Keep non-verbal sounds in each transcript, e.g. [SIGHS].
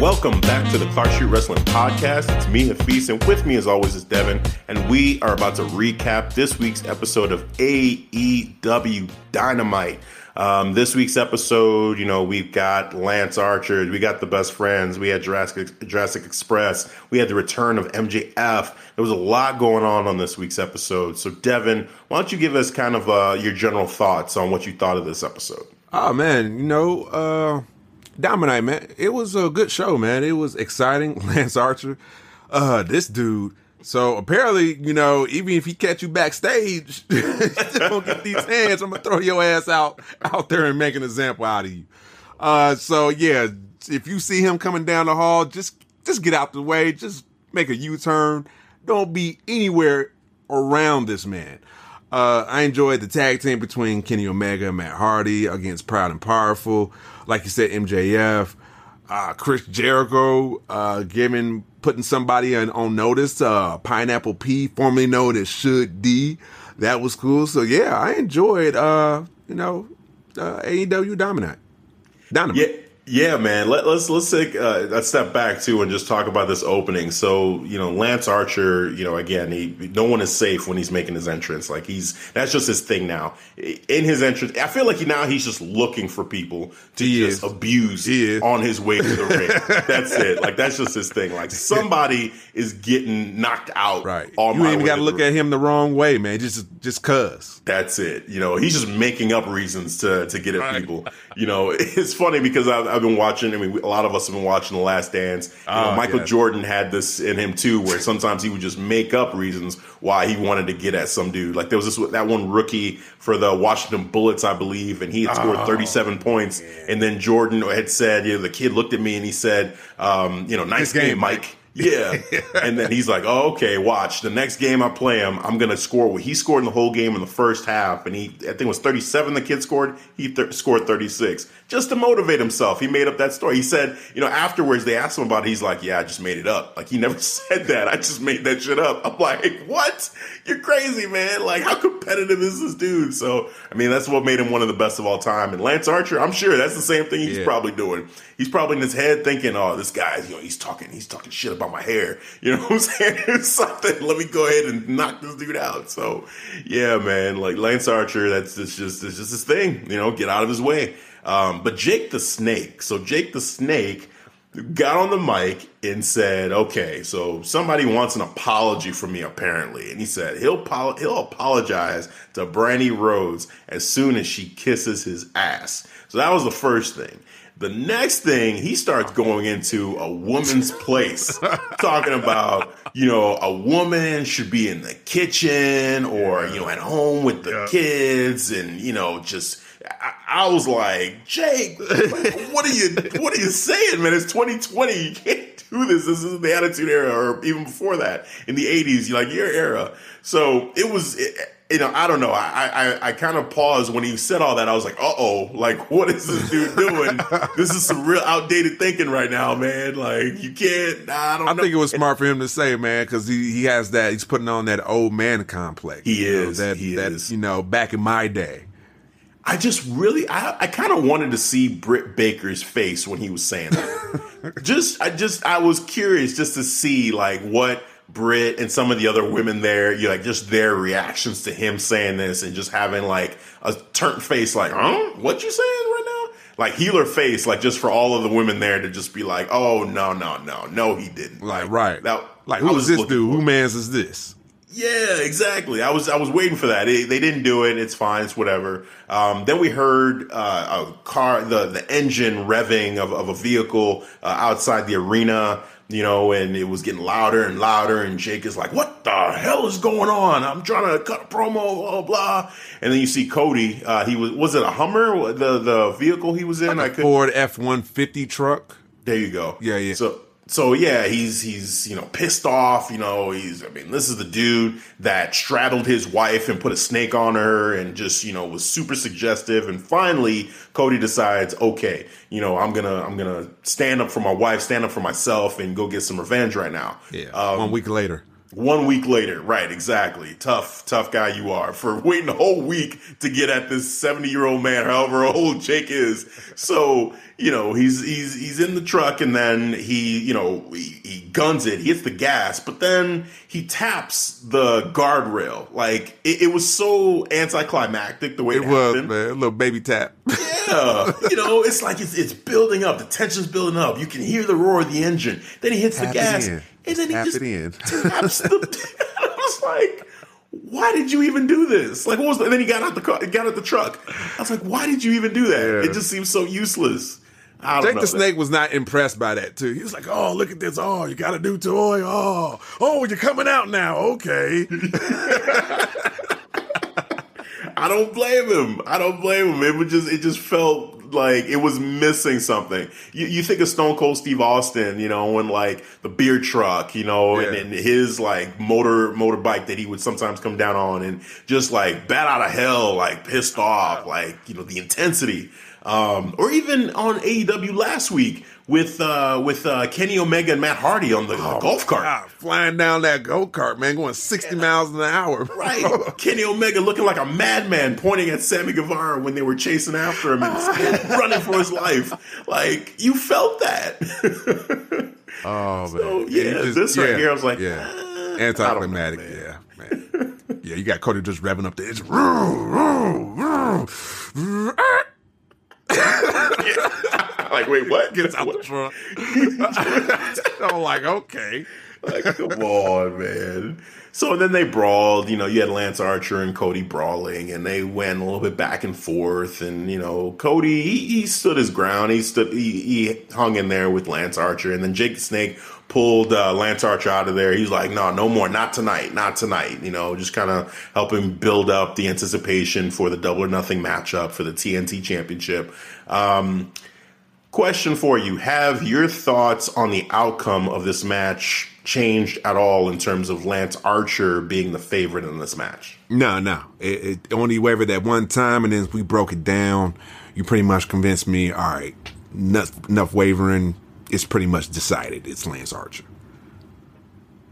Welcome back to the Clark Street Wrestling Podcast. It's me, Hafiz, and with me, as always, is Devin. And we are about to recap this week's episode of AEW Dynamite. Um, this week's episode, you know, we've got Lance Archer, we got the best friends, we had Jurassic, Jurassic Express, we had the return of MJF. There was a lot going on on this week's episode. So, Devin, why don't you give us kind of uh, your general thoughts on what you thought of this episode? Oh man, you know, uh Dominate, man. It was a good show, man. It was exciting. [LAUGHS] Lance Archer, uh, this dude. So apparently, you know, even if he catch you backstage, [LAUGHS] don't get these hands. I'm gonna throw your ass out out there and make an example out of you. Uh, so yeah, if you see him coming down the hall, just just get out the way. Just make a U turn. Don't be anywhere around this man. Uh, I enjoyed the tag team between Kenny Omega and Matt Hardy against Proud and Powerful. Like you said, MJF, uh, Chris Jericho, uh, giving, putting somebody on, on notice, uh, Pineapple P, formerly known as Should D. That was cool. So yeah, I enjoyed, uh, you know, uh, AEW Dominant. Dynamite. Yeah. Yeah, man. Let, us let's take uh, a step back too and just talk about this opening. So, you know, Lance Archer, you know, again, he no one is safe when he's making his entrance. Like he's that's just his thing now. In his entrance, I feel like he, now he's just looking for people to He just is. abuse He on his way to the ring. [LAUGHS] that's it. Like that's just his thing. Like somebody is getting knocked out. Right. On you my ain't even got to to look at him the wrong way, man. Just just cuz. that's it. You know, he's just making up reasons to to get at Right. people. You know, [LAUGHS] it's funny because I've, I've been watching. I mean, a lot of us have been watching The Last Dance. You know, Oh, Michael. Jordan had this in him too, where sometimes he would just make up reasons why he wanted to get at some dude. Like there was this that one rookie for the Washington Bullets, I believe, and he had scored Oh, 37 points. And then Jordan had said, you know, the kid looked at me and he said, um, you know, nice game, game, Mike. [LAUGHS] Yeah. and then he's like, oh, okay, watch. The next game I play him, I'm going to score what he scored in the whole game in the first half. And he, I think it was 37 the kid scored. He th- scored 36 just to motivate himself. He made up that story. He said, you know, afterwards they asked him about it. He's like, yeah, I just made it up. Like he never [LAUGHS] said that. I just made that shit up. I'm like, what? You're crazy, man. Like how competitive is this dude? So, I mean, that's what made him one of the best of all time. And Lance Archer, I'm sure that's the same thing he's Yeah. probably doing. He's probably in his head thinking, "Oh, this guy's, you know, he's talking, he's talking shit about my hair." [LAUGHS] You know what I'm saying? [LAUGHS] Something. Let me go ahead and knock this dude out. So, yeah, man, like Lance Archer, that's it's just it's just his thing. You know, get out of his way. Um, but Jake the Snake. So Jake the Snake got on the mic and said, "Okay, so somebody wants an apology from me, apparently." And he said he'll pol- he'll apologize to Brandi Rhodes as soon as she kisses his ass. So that was the first thing. The next thing, he starts going into a woman's place, [LAUGHS] talking about, you know, a woman should be in the kitchen or, you know, at home with the kids and, you know, just, I, I was like, Jake, what are you, what are you saying, man? It's 2020. You can't do this. This is the attitude era or even before that in the 80s, you like your era. So it was, it, you know, I don't know. I, I, I kind of paused when he said all that. I was like, uh oh, like, what is this dude doing? this is some real outdated thinking right now, man. Like, you can't, I don't I know. think it was smart for him to say, man, because he, he has that. He's putting on that old man complex. He you know, is, that he that is. you know back in my day. I just really, I, I kind of wanted to see Britt Baker's face when he was saying that. [LAUGHS] just, I just, I was curious just to see like what Britt and some of the other women there, you like just their reactions to him saying this and just having like a turnt face, like, huh, what you saying right now? Like healer face, like just for all of the women there to just be like, oh no, no, no, no, he didn't. Like right, that, like who was this dude? Who man's is this? Yeah, exactly. I was I was waiting for that. They, they didn't do it. It's fine. It's whatever. Um, then we heard uh, a car, the the engine revving of, of a vehicle uh, outside the arena. You know, and it was getting louder and louder. And Jake is like, "What the hell is going on? I'm trying to cut a promo, blah blah." And then you see Cody. Uh, he was was it a Hummer? The the vehicle he was in? Like I could Ford F one fifty truck. there you go. Yeah, yeah. So so yeah, he's he's you know pissed off. You know, he's I mean, this is the dude that straddled his wife and put a snake on her and just you know was super suggestive. And finally, Cody decides, okay, you know, I'm gonna I'm gonna stand up for my wife, stand up for myself, and go get some revenge right now. Yeah. Um, one week later. One week later, right? Exactly. Tough, tough guy you are for [LAUGHS] waiting a whole week to get at this seventy-year-old man, however old Jake is. So you know he's he's he's in the truck, and then he you know he, he guns it. He hits the gas, but then he taps the guardrail. Like it, it was so anticlimactic the way it, It was happened. man, a little baby tap. [LAUGHS] Yeah, you know, it's like it's, it's building up. The tension's building up. You can hear the roar of the engine. Then he hits Tap the gas. And then he just it in. taps the. [LAUGHS] I was like, why did you even do this? Like, what was? The, and then he got out the car, got out the truck. I was like, why did you even do that? Yeah. It just seems so useless. I don't Jake the Snake was not impressed by that too. He was like, "Oh, look at this! Oh, you got a new toy! Oh, oh, you're coming out now! Okay." [LAUGHS] I don't blame him. I don't blame him. It just it just felt like it was missing something. You, you think of Stone Cold Steve Austin, you know, and like the beer truck, you know, and, and his like motor motorbike that he would sometimes come down on and just like bat out of hell, like pissed off, like you know the intensity. Um, or even on AEW last week with uh, with uh, Kenny Omega and Matt Hardy on the golf cart. God, flying down that go kart, man, going sixty miles an hour. Right. Kenny Omega looking like a madman pointing at Sammy Guevara when they were chasing after him and [LAUGHS] running for his life. Like, you felt that. [LAUGHS] Oh man. So, yeah, just- this right here, I was like, yeah, ah, anticlimactic. Yeah, man. [LAUGHS] yeah, you got Cody just revving up the engine. [LAUGHS] like, wait, what? Gets out the What? truck. [LAUGHS] I'm like, okay. Like, come on, man. So then they brawled. You know, you had Lance Archer and Cody brawling, and they went a little bit back and forth. And you know, Cody he, he stood his ground. He stood. He, he hung in there with Lance Archer, and then Jake the Snake pulled uh, Lance Archer out of there. He's like, "No, no more. Not tonight. Not tonight." You know, just kind of helping build up the anticipation for the Double or Nothing matchup for the TNT Championship. Um, Question for you Have your thoughts on the outcome of this match changed at all in terms of Lance Archer being the favorite in this match? No, no. It, it only wavered that one time, and then we broke it down. You pretty much convinced me. All right, enough, enough wavering. It's pretty much decided. It's Lance Archer.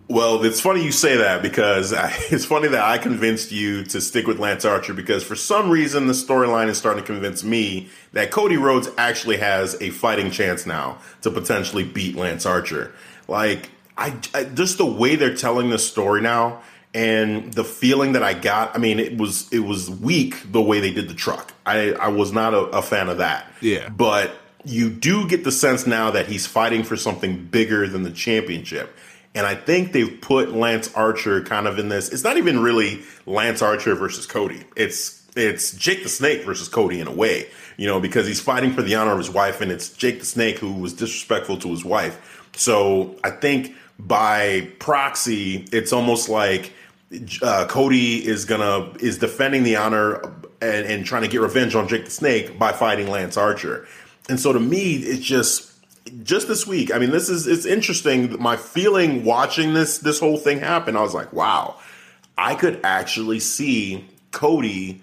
Well, it's funny you say that because I, [LAUGHS] it's funny that I convinced you to stick with Lance Archer because for some reason the storyline is starting to convince me that Cody Rhodes actually has a fighting chance now to potentially beat Lance Archer. Like, I, I just the way they're telling the story now and the feeling that I got. I mean, it was it was weak the way they did the truck. I I was not a, a fan of that. Yeah. but you do get the sense now that he's fighting for something bigger than the championship. And I think they've put Lance Archer kind of in this. It's not even really Lance Archer versus Cody. It's it's Jake the Snake versus Cody in a way, you know, because he's fighting for the honor of his wife, and it's Jake the Snake who was disrespectful to his wife. So I think by proxy, it's almost like uh, Cody is gonna is defending the honor and, and trying to get revenge on Jake the Snake by fighting Lance Archer. And so to me, it's just just this week. I mean, this is it's interesting. My feeling watching this this whole thing happen, I was like, wow, I could actually see Cody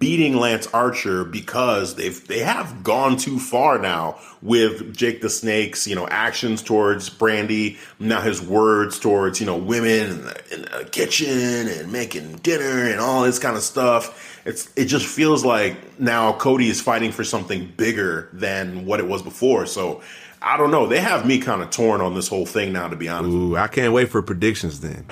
beating Lance Archer because they've they have gone too far now with Jake the Snake's you know actions towards Brandi, now his words towards you know women in the, in the kitchen and making dinner and all this kind of stuff. It's it just feels like now Cody is fighting for something bigger than what it was before. So I don't know. They have me kind of torn on this whole thing now, to be honest. Ooh, I can't wait for predictions then.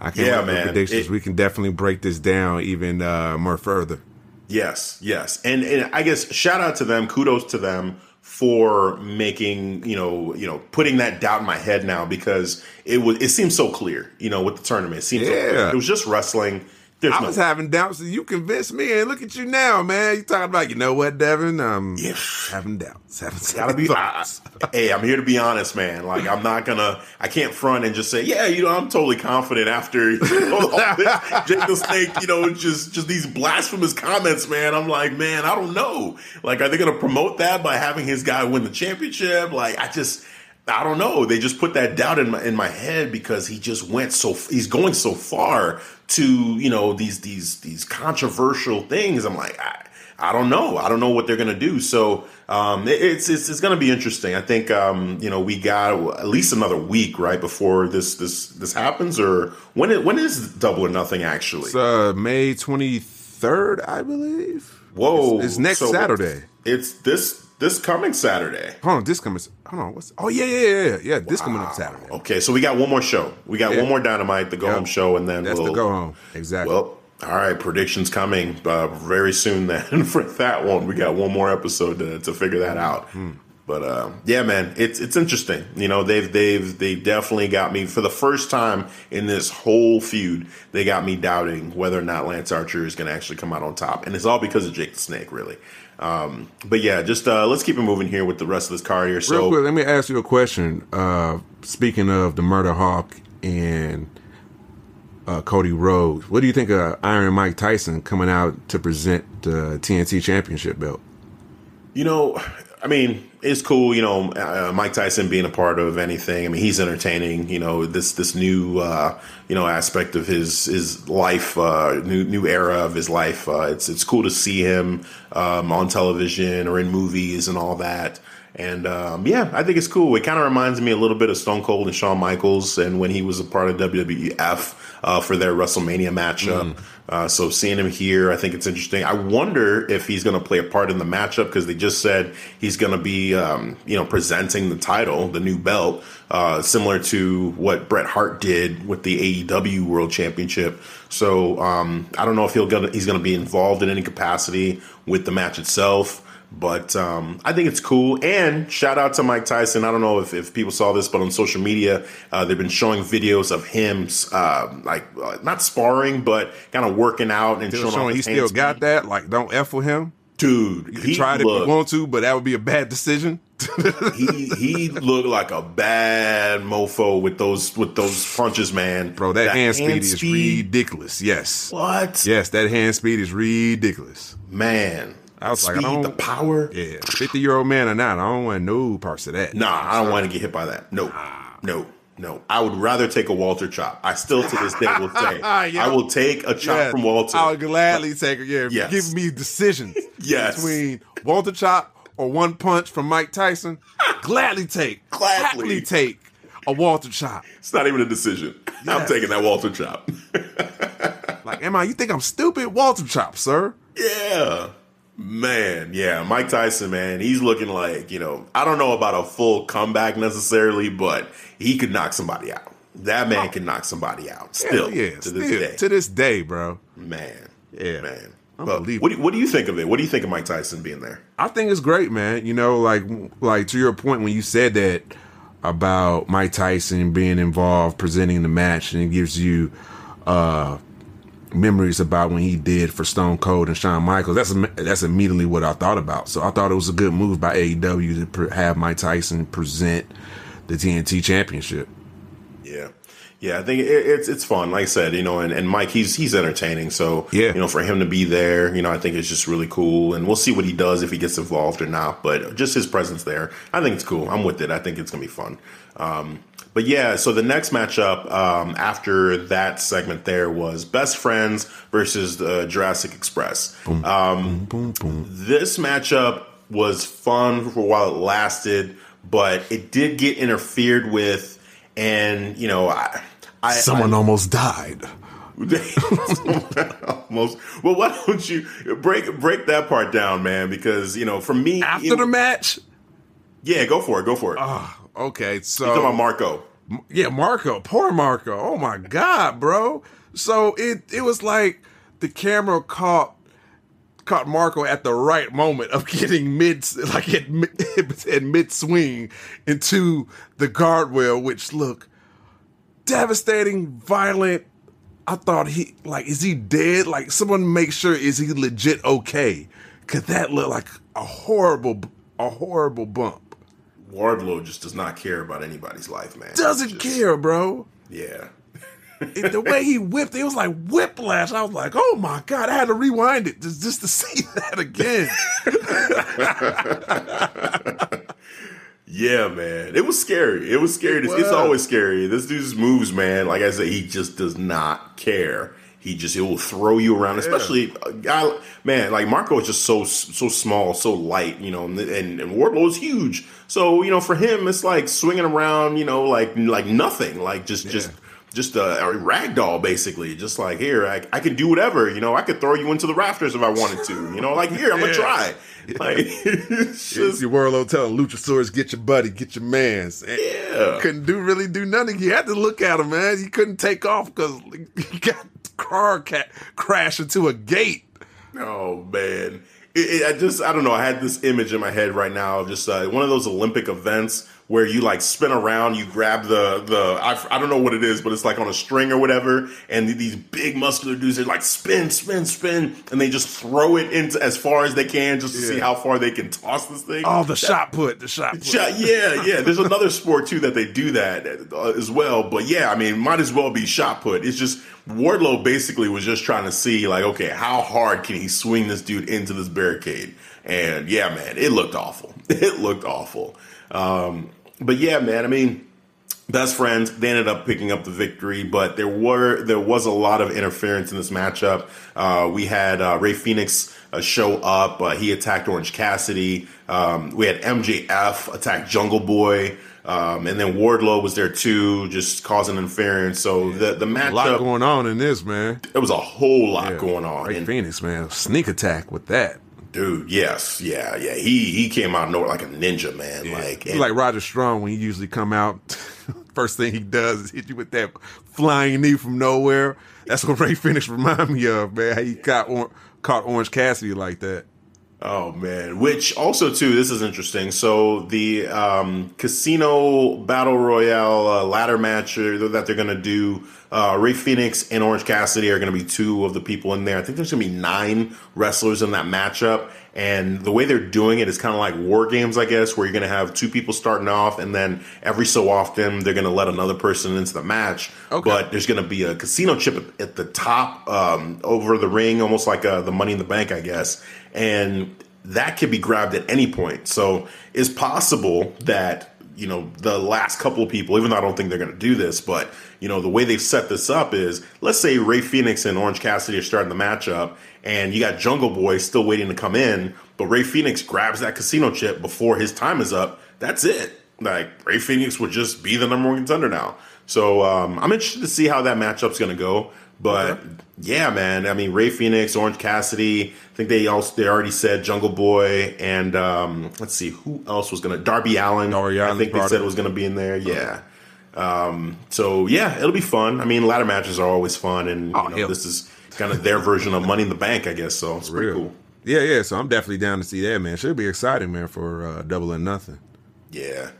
I can't Yeah, wait for predictions. It- we can definitely break this down even uh, more further. Yes, yes, and and I guess shout out to them, kudos to them for making you know you know putting that doubt in my head now because it was it seems so clear you know with the tournament it seems so Yeah. clear. it was just wrestling. There's I no was having doubts, and you convinced me. And look at you now, man. You talking about, you know what, Devin? Um, Yeah. having doubts. Having Gotta be. I, [LAUGHS] hey, I'm here to be honest, man. Like, I'm not gonna. I can't front and just say, yeah, you know, I'm totally confident after you know, all this. [LAUGHS] Jake the Snake. You know, just just these blasphemous comments, man. I'm like, man, I don't know. Like, are they gonna promote that by having his guy win the championship? Like, I just. I don't know. They just put that doubt in my in my head because he just went so he's going so far to you know these these these controversial things. I'm like I, I don't know. I don't know what they're gonna do. So um, it- it's it's, it's gonna be interesting. I think um, you know we got at least another week right before this this this happens. Or when it, when is Double or Nothing actually? It's uh, May 23rd, I believe. Whoa, It's, it's next So Saturday. It's this this coming Saturday. Hold on, this coming. Hold on, what's? Oh yeah, yeah, yeah, yeah. yeah this coming up Saturday. Okay, so we got one more show. We got Yeah. one more Dynamite, the go Yep. home show, and then That's we'll the go home. Exactly. Well, all right, predictions coming uh, very soon. Then [LAUGHS] for that one, we got one more episode to, to figure that out. But uh, yeah, man, it's it's interesting. You know, they've they've they definitely got me for the first time in this whole feud. They got me doubting whether or not Lance Archer is going to actually come out on top, and it's all because of Jake the Snake, really. Um, but yeah, just uh, let's keep it moving here with the rest of this card here. So quick, let me ask you a question. Uh, speaking of the Murder Hawk and uh, Cody Rhodes, what do you think of Iron Mike Tyson coming out to present the TNT Championship belt? You know, I mean, it's cool. You know, uh, Mike Tyson being a part of anything. I mean, he's entertaining. You know, this this new uh, you know aspect of his his life, uh, new new era of his life. Uh, it's it's cool to see him um, on television or in movies and all that. And um, yeah, I think it's cool. It kind of reminds me a little bit of Stone Cold and Shawn Michaels, and when he was a part of WWF uh, for their WrestleMania matchup. Uh, so seeing him here, I think it's interesting. I wonder if he's going to play a part in the matchup because they just said he's going to be, um, you know, presenting the title, the new belt, uh, similar to what Bret Hart did with the AEW World Championship. So um, I don't know if he'll gonna, he's going to be involved in any capacity with the match itself. But um, I think it's cool. And shout out to Mike Tyson. I don't know if, if people saw this, but on social media, uh, they've been showing videos of him, uh, like, uh, not sparring, but kind of working out and Still showing, showing he still hand got speed. that. Like, don't f with him. Dude, You he try it if you want to, but that would be a bad decision. he he looked like a bad mofo with those with those punches, man. Bro, that, hand, speed is ridiculous. Yes. What? Yes, that hand speed is ridiculous. Man. I was like, I don't- the power. Yeah. 50 year old man or not, I don't want no parts of that. Nah, I don't want to get hit by that. No, no, no. I would rather take a Walter chop. I still to this day will [LAUGHS] say Yeah. I will take a chop Yes, from Walter. I would gladly take it. Yeah, Yes. give me decisions. [LAUGHS] Yes. between Walter Chop or one punch from Mike Tyson. gladly take, Gladly. happily take a Walter Chop. It's not even a decision. I'm taking that Walter chop. Like, am I? You think I'm stupid? Walter Chop, sir. yeah. Man, yeah, Mike Tyson, man, he's looking like, you know, I don't know about a full comeback necessarily, but he could knock somebody out. That man can knock somebody out still Hell yeah, to still, this day. to this day, bro. man. Yeah. Man. But what do, you, what do you think of it? What do you think of Mike Tyson being there? I think it's great, man. You know, like like to your point when you said that about Mike Tyson being involved presenting the match and it gives you uh memories about when he did for Stone Cold and Shawn Michaels. That's that's immediately what I thought about. So I thought it was a good move by AEW to pre- have Mike Tyson present the TNT Championship. Yeah. Yeah, I think it, it's it's fun. Like I said, you know, and, and Mike, he's he's entertaining. So Yeah. you know, for him to be there, you know, I think it's just really cool. And we'll see what he does if he gets involved or not. But just his presence there, I think it's cool. I'm with it. I think it's gonna be fun. Um, but yeah, so the next matchup um, after that segment there was Best Friends versus the Jurassic Express. Um, Boom, boom. this matchup was fun for while it lasted, but it did get interfered with, and you know, I, I Someone almost died. [LAUGHS] Almost. Well, why don't you break break that part down, man? Because you know, for me, After it- the match? yeah, go for it, go for it. Okay, so You're talking about Marco. Yeah, Marco, poor Marco. Oh my god, bro. So it it was like the camera caught caught Marco at the right moment of [LAUGHS] getting mid, like at, [LAUGHS] at mid swing into the guardrail, which look devastating, violent. I thought he like, is he dead? Like, someone make sure is he legit okay? Cause that looked like a horrible, a horrible bump. Wardlow just does not care about anybody's life, man. Doesn't just, care, bro. Yeah. the way he [LAUGHS] whipped, it was like whiplash. I was like, "Oh my god!" I had to rewind it just, just to see [LAUGHS] that again. [LAUGHS] yeah, man, it was scary. It was scary. It was. It's always scary. This dude's moves, man. Like I said, he just does not care. He just will throw you around, yeah. especially uh, guy man like Marco is just so so small, so light, you know, and and, and Wardlow is huge. So you know, for him, it's like swinging around, you know, like like nothing, like just yeah. just just a, a rag doll, basically. Just like here, I, I could do whatever. You know, I could throw you into the rafters if I wanted to. You know, like here, I'm gonna [LAUGHS] try. Like [LAUGHS] it's just, your Wardlow telling Luchasaurus, get your buddy, get your man's. And yeah, couldn't do really do nothing. You had to look at him, man. You couldn't take off because [LAUGHS] he got car cat crash into a gate. Oh man. It, it, I just I don't know. I had this image in my head right now of just uh, one of those Olympic events where you like spin around, you grab the the I, I don't know what it is, but it's like on a string or whatever, and these big muscular dudes are like spin, spin, spin, and they just throw it into as far as they can just to yeah. see how far they can toss this thing. Oh, the that, shot put, the shot put. Shot, yeah, yeah. There's another sport too that they do that uh, as well, but yeah, I mean, might as well be shot put. It's just Wardlow basically was just trying to see like, okay, how hard can he swing this dude into this barricade? And yeah, man, it looked awful. [LAUGHS] It looked awful. Um, but yeah, man, I mean, best friends. They ended up picking up the victory, but there were there was a lot of interference in this matchup. Uh, we had uh, Rey Fenix uh, show up. Uh, he attacked Orange Cassidy. Um, we had MJF attack Jungle Boy. Um, and then Wardlow was there too, just causing interference. So the the matchup, a lot going on in this man. There was a whole lot yeah. going on. Rey Fenix, man, sneak attack with that. Dude, yes, yeah, yeah. He he came out nowhere like a ninja, man. Yeah. Like and, like Roderick Strong when he usually come out. [LAUGHS] first thing he does is hit you with that flying knee from nowhere. That's what Rey Fenix remind me of, man. How he caught caught Orange Cassidy like that. Oh man! Which also too, this is interesting. So the um, casino battle royale uh, ladder match that they're to do uh, Rey Fenix and Orange Cassidy are to be two of the people in there. I think there's to be nine wrestlers in that matchup. And the way they're doing it is kind of like war games, I guess, where you're going to have two people starting off, and then every so often they're going to let another person into the match. Okay. But there's going to be a casino chip at the top um, over the ring, almost like uh, the Money in the Bank, I guess. And that can be grabbed at any point. So it's possible that you know the last couple of people even though i don't think they're going to do this but you know the way they've set this up is let's say rey fenix and orange cassidy are starting the matchup and you got jungle boy still waiting to come in but rey fenix grabs that casino chip before his time is up that's it. Like rey fenix would just be the number one contender now. So um, i'm interested to see how that matchup's going to go but okay. yeah, man. I mean, Rey Fenix, Orange Cassidy. I think they also they already said Jungle Boy, and um, let's see who else was gonna Darby Allin. Darby Allin I think they said it was gonna be in there. Yeah. Um, so yeah, it'll be fun. I mean, ladder matches are always fun, and oh, you know, this is kind of their version of Money in the Bank, I guess. So it's pretty cool. Yeah, yeah. So I'm definitely down to see that, man. Should be exciting, man, for uh, Double or Nothing. Yeah.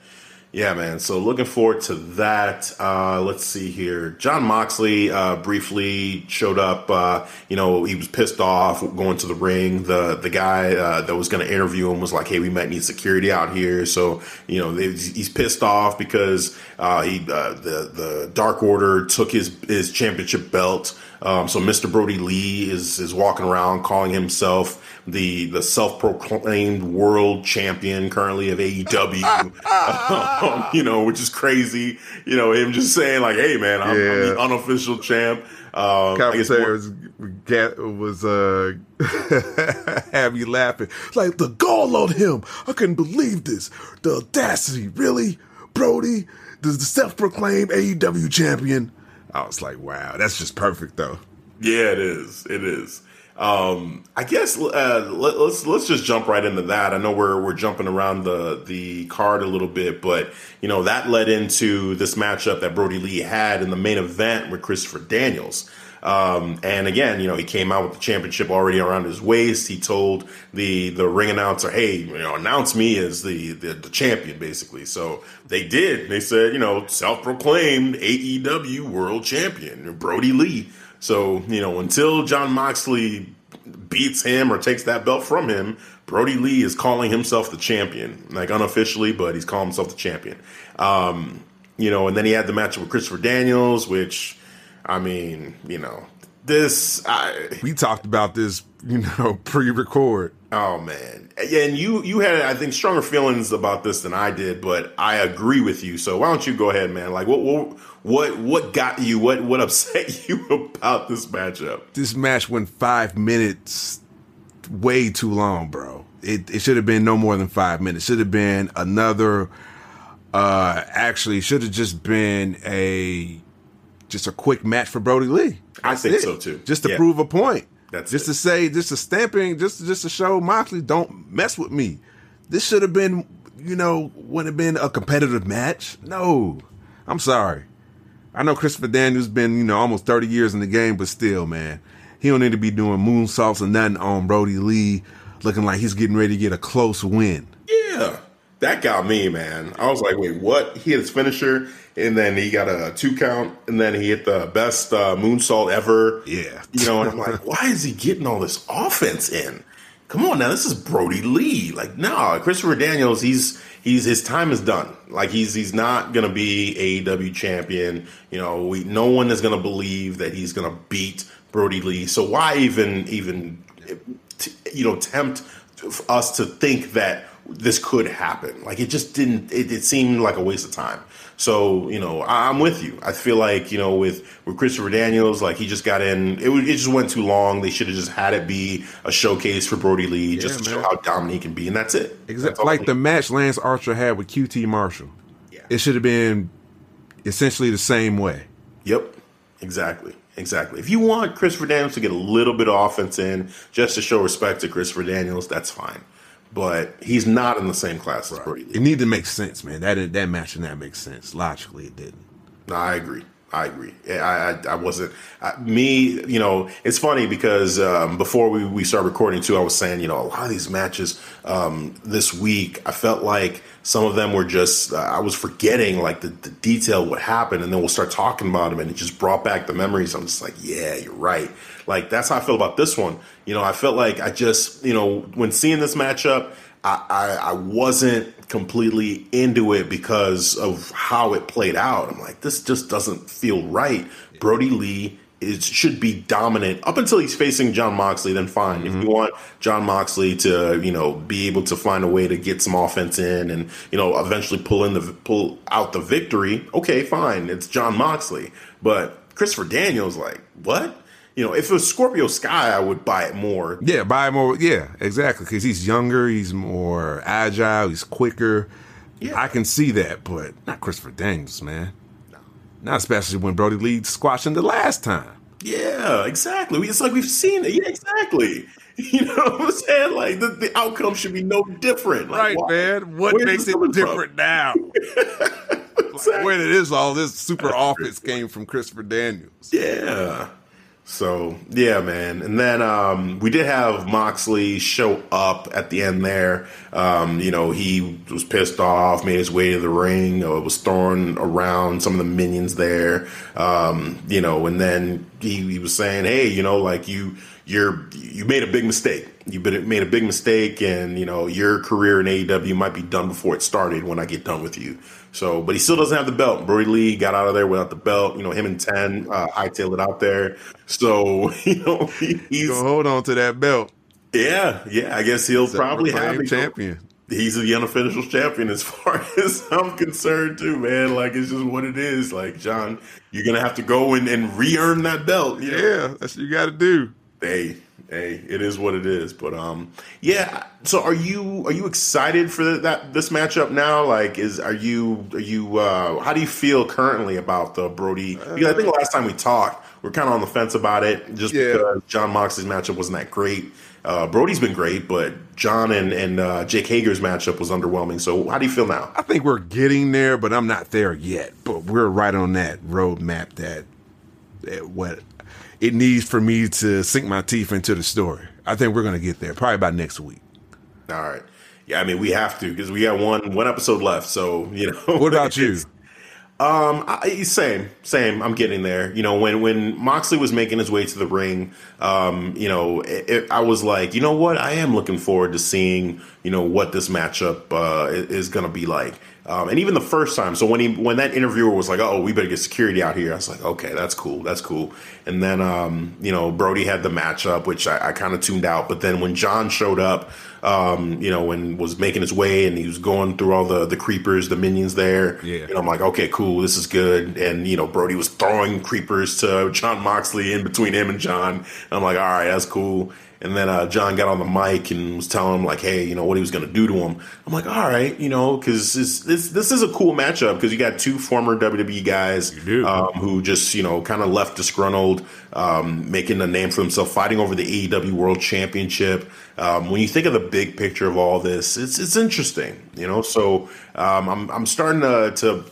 Yeah, man. So looking forward to that. Uh, let's see here. Jon Moxley uh, briefly showed up. Uh, you know, he was pissed off going to the ring. The the guy uh, that was going to interview him was like, "Hey, we might need security out here." So you know, they, he's pissed off because uh, he uh, the the Dark Order took his his championship belt. Um, so Mr. Brodie Lee is is walking around calling himself the the self proclaimed world champion currently of AEW. [LAUGHS] [LAUGHS] um, [LAUGHS] you know, which is crazy. You know, him just saying like, "Hey, man, I'm, yeah. I'm the unofficial champ." Um, Commentators get, was uh, [LAUGHS] have you laughing like the gall on him. I couldn't believe this. The audacity, really, Brodie, the, the self-proclaimed AEW champion. I was like, wow, that's just perfect, though. Yeah, it is. It is. Um, I guess uh, let, us let's just jump right into that. I know we're we're jumping around the the card a little bit, but you know that led into this matchup that Brodie Lee had in the main event with Christopher Daniels. Um, and again, you know, he came out with the championship already around his waist. He told the the ring announcer, "Hey, you know, announce me as the the, the champion." Basically, so they did. They said, you know, self proclaimed AEW World Champion Brodie Lee. So you know, until Jon Moxley beats him or takes that belt from him, Brodie Lee is calling himself the champion, like unofficially, but he's calling himself the champion. Um, you know, and then he had the match with Christopher Daniels, which, I mean, you know, this. I, we talked about this, you know, [LAUGHS] pre-record. Oh man, and you you had I think stronger feelings about this than I did, but I agree with you. So why don't you go ahead, man? Like what what what what got you? What what upset [LAUGHS] you about this matchup? This match went five minutes, way too long, bro. It it should have been no more than five minutes. Should have been another. Uh, actually, should have just been a just a quick match for Brodie Lee. I think it. so too. Just to yeah. prove a point. That's just it. to say, just a stamping, just just to show Moxley, don't mess with me. This should have been, you know, would have been a competitive match. No, I'm sorry. I know Christopher Daniels been, you know, almost 30 years in the game, but still, man, he don't need to be doing moonsaults and nothing on Brodie Lee, looking like he's getting ready to get a close win. Yeah, that got me, man. I was like, wait, what? He hit his finisher, and then he got a two count, and then he hit the best uh, moonsault ever. Yeah, you know, and I'm like, why is he getting all this offense in? Come on now, this is Brodie Lee. Like, no, Christopher Daniels, he's he's his time is done. Like he's he's not gonna be AEW champion. You know, we no one is gonna believe that he's gonna beat Brodie Lee. So why even even you know tempt us to think that this could happen? Like it just didn't. It, it seemed like a waste of time. So you know, I'm with you. I feel like you know with with Christopher Daniels, like he just got in. It, it just went too long. They should have just had it be a showcase for Brodie Lee, yeah, just to man. show how dominant he can be, and that's it. Exactly, like the match Lance Archer had with QT Marshall. Yeah, it should have been essentially the same way. Yep, exactly. Exactly. If you want Christopher Daniels to get a little bit of offense in just to show respect to Christopher Daniels, that's fine but he's not in the same class right. as Brodie Lee. It needed to make sense, man. That that match and that makes sense. Logically, it didn't. No, I agree. I agree. I I, I wasn't I, me. You know, it's funny because um, before we we start recording too, I was saying you know a lot of these matches um, this week, I felt like some of them were just uh, I was forgetting like the, the detail what happened, and then we'll start talking about them, and it just brought back the memories. I'm just like, yeah, you're right. Like that's how I feel about this one. You know, I felt like I just you know when seeing this matchup. I, I, I wasn't completely into it because of how it played out. I'm like, this just doesn't feel right. Brodie Lee is should be dominant up until he's facing Jon Moxley. Then fine. Mm-hmm. If you mm-hmm. want Jon Moxley to you know be able to find a way to get some offense in and you know eventually pull in the pull out the victory, okay, fine. It's Jon Moxley, but Christopher Daniels, like what? You know, if it was Scorpio Sky, I would buy it more. Yeah, buy it more. Yeah, exactly. Because he's younger, he's more agile, he's quicker. Yeah. I can see that, but not Christopher Daniels, man. No. Not especially when Brodie Lee squashed him the last time. Yeah, exactly. It's like we've seen it. Yeah, exactly. [LAUGHS] You know what I'm saying? Like the, the outcome should be no different. Like, right, why? man. What Where makes it different from? now? [LAUGHS] exactly. Where did this all this super office came from Christopher Daniels? Yeah. So yeah, man. And then um, we did have Moxley show up at the end there. Um, you know, he was pissed off, made his way to the ring, uh, was throwing around some of the minions there. Um, you know, and then he, he was saying, "Hey, you know, like you." You're you made a big mistake. You made a big mistake, and you know your career in AEW might be done before it started. When I get done with you, so, but he still doesn't have the belt. Brodie Lee got out of there without the belt. You know, him and Ten uh, hightailed it out there. So, [LAUGHS] you know, he, he's gonna hold on to that belt. Yeah, yeah. I guess he'll probably have a champion. He's the unofficial champion as [LAUGHS] far as I'm concerned, too, man. Like it's just what it is. Like Jon, you're gonna have to go and, and re-earn that belt. You know? Yeah, that's what you got to do. Hey, hey, it is what it is. But um, yeah. So are you are you excited for that this matchup now? Like, is are you are you uh, how do you feel currently about the Brodie? Because I think last time we talked, we are kind of on the fence about it, just yeah. because Jon Moxley's matchup wasn't that great. Uh, Brodie's been great, but Jon and and uh, Jake Hager's matchup was underwhelming. So how do you feel now? I think we're getting there, but I'm not there yet. But we're right on that roadmap that, that what it needs for me to sink my teeth into the story. I think we're gonna get there probably by next week. All right. Yeah, I mean we have to because we got one one episode left. So you know. What about [LAUGHS] you? Um, I, same, same. I'm getting there. You know, when when Moxley was making his way to the ring, um, you know, it, it, I was like, you know what? I am looking forward to seeing, you know, what this matchup uh, is going to be like. Um, and even the first time, so when he when that interviewer was like, "Oh, we better get security out here," I was like, "Okay, that's cool, that's cool." And then um, you know Brodie had the matchup, which I, I kind of tuned out. But then when Jon showed up, um, you know, and was making his way and he was going through all the the creepers, the minions there, yeah. And I'm like, "Okay, cool, this is good." And you know, Brodie was throwing creepers to Jon Moxley in between him and Jon. And I'm like, "All right, that's cool." And then uh, Jon got on the mic and was telling him like, "Hey, you know what he was going to do to him." I'm like, "All right, you know, because this, this this is a cool matchup because you got two former WWE guys um, who just you know kind of left disgruntled, um, making a name for themselves, fighting over the AEW World Championship. Um, when you think of the big picture of all this, it's it's interesting, you know. So um, I'm I'm starting to to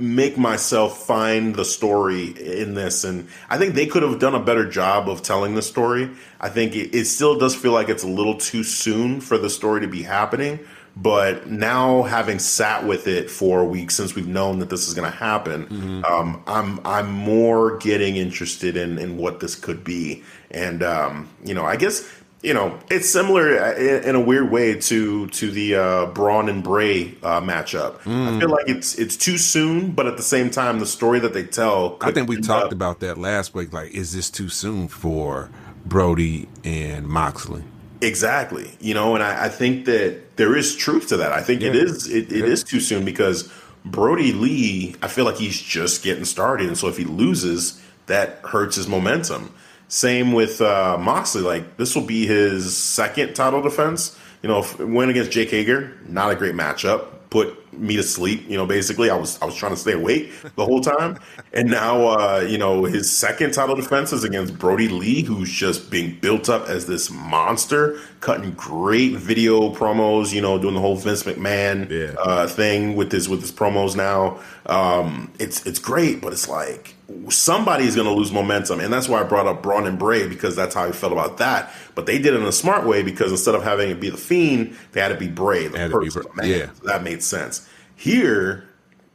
make myself find the story in this and i think they could have done a better job of telling the story i think it, it, still does feel like it's a little too soon for the story to be happening but now having sat with it for a week since we've known that this is going to happen mm-hmm. um, i'm i'm more getting interested in in what this could be and um, you know i guess you know, it's similar uh, in a weird way to to the uh, Braun and Bray uh, matchup. Mm. I feel like it's it's too soon, but at the same time, the story that they tell. I think we talked up. about that last week. Like, is this too soon for Brodie and Moxley? Exactly. You know, and I, I think that there is truth to that. I think yeah. it is it, it yeah. is too soon because Brodie Lee, I feel like he's just getting started, and so if he loses, that hurts his momentum. Same with uh, Moxley. Like this will be his second title defense. You know, win against Jake Hager, not a great matchup. Put me to sleep. You know, basically, I was I was trying to stay awake the whole time, and now uh, you know his second title defense is against Brodie Lee, who's just being built up as this monster, cutting great video promos. You know, doing the whole Vince McMahon yeah. uh, thing with his with his promos now. Um, it's it's great, but it's like somebody is going to lose momentum. And that's why I brought up Braun and Bray because that's how I felt about that. But they did it in a smart way because instead of having it be the Fiend, they had to be Bray, the person. Be, yeah. So that made sense. Here,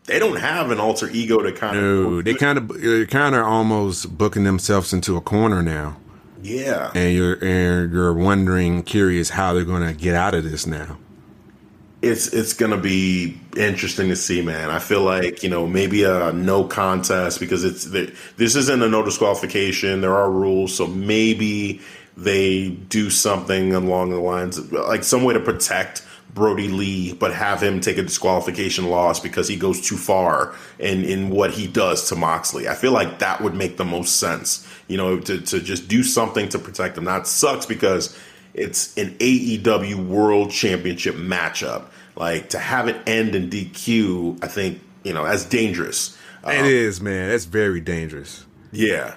they don't have an alter ego to kind no, of. they kind of they kind of almost booking themselves into a corner now. Yeah, and you're and you're wondering, curious how they're going to get out of this now it's it's gonna be interesting to see, man. I feel like you know maybe a no contest because it's this isn't a no disqualification. There are rules, so maybe they do something along the lines of like some way to protect Brodie Lee, but have him take a disqualification loss because he goes too far in in what he does to Moxley. I feel like that would make the most sense, you know, to to just do something to protect him. That sucks because it's an AEW World Championship matchup. Like to have it end in DQ, I think you know that's dangerous. It um, is, man. That's very dangerous. Yeah,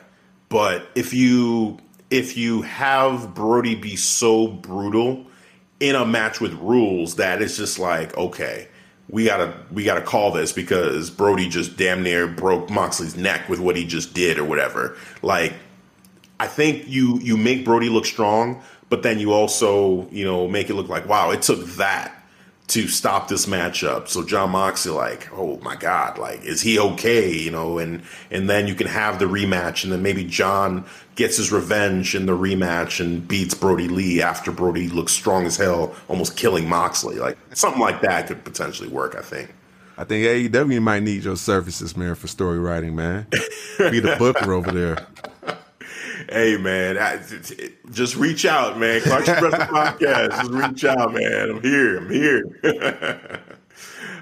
but if you if you have Brodie be so brutal in a match with rules that it's just like okay we gotta we gotta call this because Brodie just damn near broke Moxley's neck with what he just did or whatever. Like, I think you you make Brodie look strong, but then you also you know make it look like wow it took that to stop this matchup. So Jon Moxley, like, oh my God, like, is he okay? You know, and and then you can have the rematch, and then maybe Jon gets his revenge in the rematch and beats Brodie Lee after Brodie looks strong as hell, almost killing Moxley. Like something like that could potentially work. I think. I think AEW might need your services, man, for story writing, man. Be the booker over there [LAUGHS] hey man, I, just reach out, man. Clark Express podcast. Just reach out, man. I'm here. I'm here. [LAUGHS]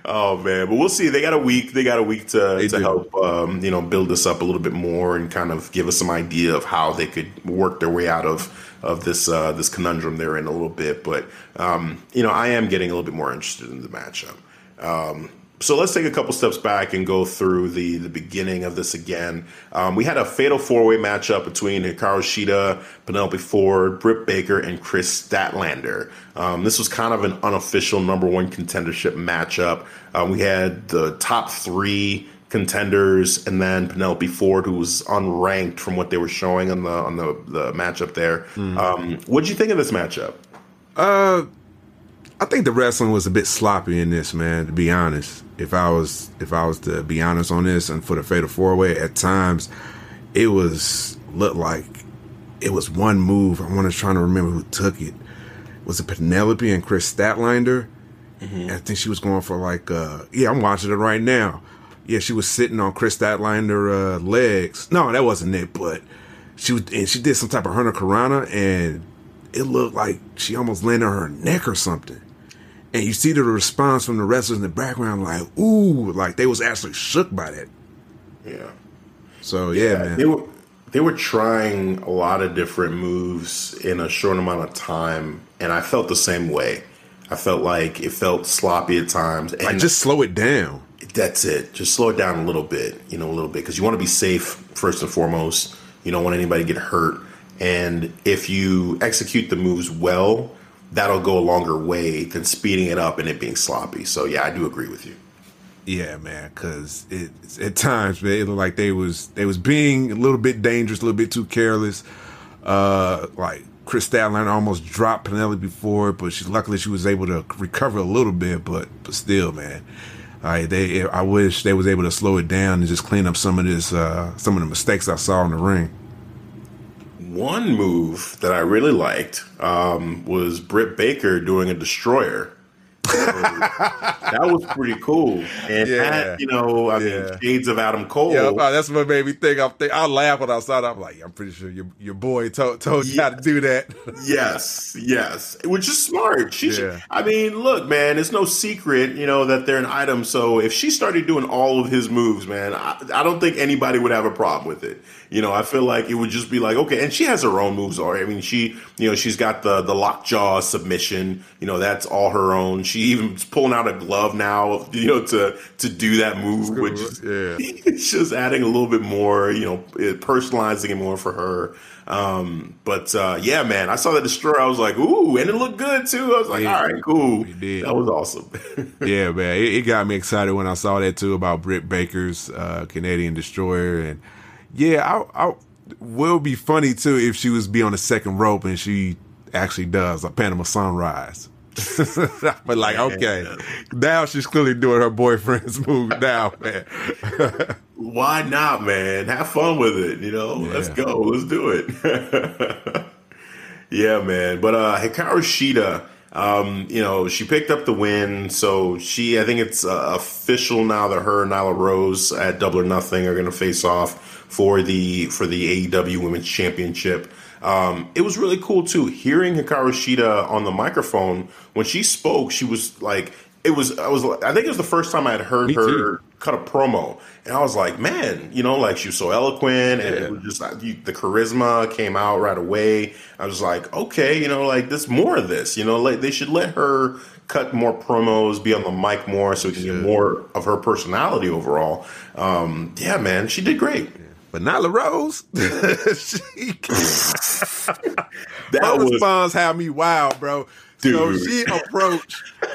oh man, but we'll see. They got a week. They got a week to they to do. help um, you know build this up a little bit more and kind of give us some idea of how they could work their way out of of this uh, this conundrum they're in a little bit. But um, you know, I am getting a little bit more interested in the matchup. Um, so let's take a couple steps back and go through the the beginning of this again. Um, we had a fatal four way matchup between Hikaru Shida, Penelope Ford, Britt Baker, and Kris Statlander. Um, this was kind of an unofficial number one contendership matchup. Uh, we had the top three contenders, and then Penelope Ford, who was unranked from what they were showing on the on the, the matchup there. Mm-hmm. Um, what did you think of this matchup? Uh, I think the wrestling was a bit sloppy in this, man. To be honest, if I was if I was to be honest on this, and for the Fatal Four Way, at times it was looked like it was one move. I want to try to remember who took it. Was it Penelope and Kris Statlander? Mm-hmm. I think she was going for like, uh, yeah, I'm watching it right now. Yeah, she was sitting on Kris Statlander uh, legs. No, that wasn't it, but she was, and she did some type of Hurricanrana, and it looked like she almost landed on her neck or something. And you see the response from the wrestlers in the background, like, ooh, like they was actually shook by that. Yeah. So yeah, man. They were they were trying a lot of different moves in a short amount of time, and I felt the same way. I felt like it felt sloppy at times, and like just slow it down. that's it. Just slow it down a little bit, you know, a little bit, because you want to be safe first and foremost. You don't want anybody to get hurt, and if you execute the moves well, that'll go a longer way than speeding it up and it being sloppy. So yeah, I do agree with you. Yeah, man, because it at times man, it looked like they was they was being a little bit dangerous, a little bit too careless. Uh, like Kris Statlander almost dropped Penelope before, but she luckily she was able to recover a little bit. But but still, man, I they I wish they was able to slow it down and just clean up some of this uh, some of the mistakes I saw in the ring. One move that I really liked um, was Britt Baker doing a destroyer. So that was pretty cool, and Yeah. had, you know, I Yeah. mean, shades of Adam Cole. Yeah, that's what made me think. I'm think, I laugh when I saw that. I'm like, I'm pretty sure your your boy told told you how to do that. [LAUGHS] Yes, yes, which is smart. She, should, I mean, look, man, it's no secret, you know, that they're an item. So if she started doing all of his moves, man, I, I don't think anybody would have a problem with it. You know, I feel like it would just be like, okay, and she has her own moves already. I mean, she, you know, she's got the the lockjaw submission. You know, that's all her own. She even's pulling out a glove now, [LAUGHS] you know, to to do that move, which is Yeah. [LAUGHS] it's just adding a little bit more, you know, personalizing it more for her. Um, but uh, yeah, man, I saw the destroyer. I was like, ooh, and it looked good too. I was like, Yeah, all right, cool. That was awesome. [LAUGHS] yeah, man, it, it got me excited when I saw that too about Britt Baker's uh, Canadian Destroyer, and yeah, I, I will be funny too if she was be on the second rope and she actually does a Panama Sunrise. [LAUGHS] but like, okay, now she's clearly doing her boyfriend's [LAUGHS] move now, man. [LAUGHS] Why not, man? Have fun with it. You know, let's go. Let's do it. yeah, man. But uh Hikaru Shida, um, you know, she picked up the win. So she, I think it's uh, official now that her and Nyla Rose at Double or Nothing are going to face off for the for the AEW Women's Championship. Um, it was really cool too hearing Hikaru Shida on the microphone when she spoke. She was like, it was. I was. I think it was the first time I had heard Me her too. cut a promo, and I was like, man, you know, like she was so eloquent, and Yeah. it was just the charisma came out right away. I was like, okay, you know, like there's more of this, you know, like they should let her cut more promos, be on the mic more, so we can get more of her personality overall. Um, yeah, man, she did great. But Nyla Rose, [LAUGHS] she, That was response had me wild, bro. So Dude. she approached. [LAUGHS]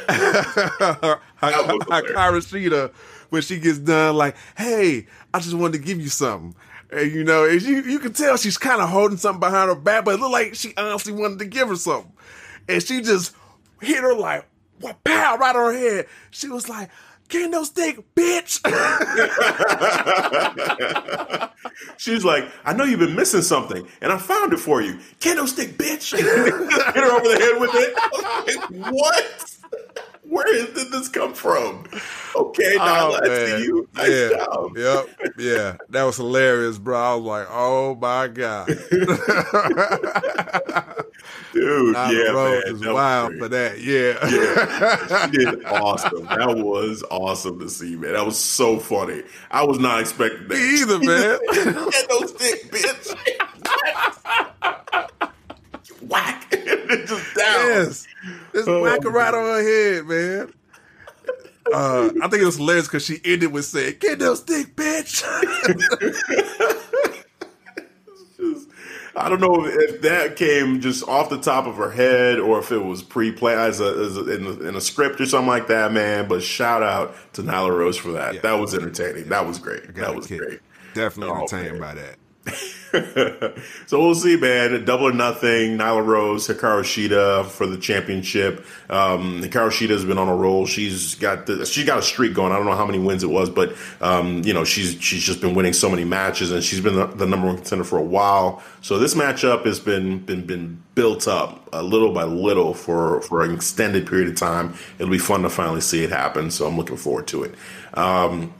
Shida when she gets done, like, hey, I just wanted to give you something. And you know, and you, you can tell she's kind of holding something behind her back, but it looked like she honestly wanted to give her something. And she just hit her like, what, pow, right on her head. She was like, kendo stick, bitch. [LAUGHS] She's like, I know you've been missing something, and I found it for you. Candlestick, bitch. [LAUGHS] Hit her over the head with it. [LAUGHS] What? Where did this come from? Okay, now Oh, let's see you. Nice yeah, job. Yep. Yeah. That was hilarious, bro. I was like, oh my God. [LAUGHS] Dude, Nyla yeah, Rose man. is wild for that. Yeah. Yeah, she did [LAUGHS] awesome. That was awesome to see, man. That was so funny. I was not expecting that. Me either, [LAUGHS] man. Kendo stick, bitch. Whack. Just down. yes. Just Oh, whack her right on her head, man. Uh, I think it was hilarious because she ended with saying, Get those stick, bitch. [LAUGHS] I don't know if that came just off the top of her head or if it was pre-planned as a, as a in, a, in, a, script or something like that, man. But shout out to Nyla Rose for that. Yeah. That was entertaining. That was great. That was great. Definitely oh, entertained man. by that. [LAUGHS] [LAUGHS] so we'll see, man. Double or nothing. Nyla Rose, Hikaru Shida for the championship. Um, Hikaru Shida has been on a roll. She's got the, she's got a streak going. I don't know how many wins it was, but um, you know she's she's just been winning so many matches, and she's been the, the, number one contender for a while. So this matchup has been been been built up a little by little for for an extended period of time. It'll be fun to finally see it happen. So I'm looking forward to it. Um,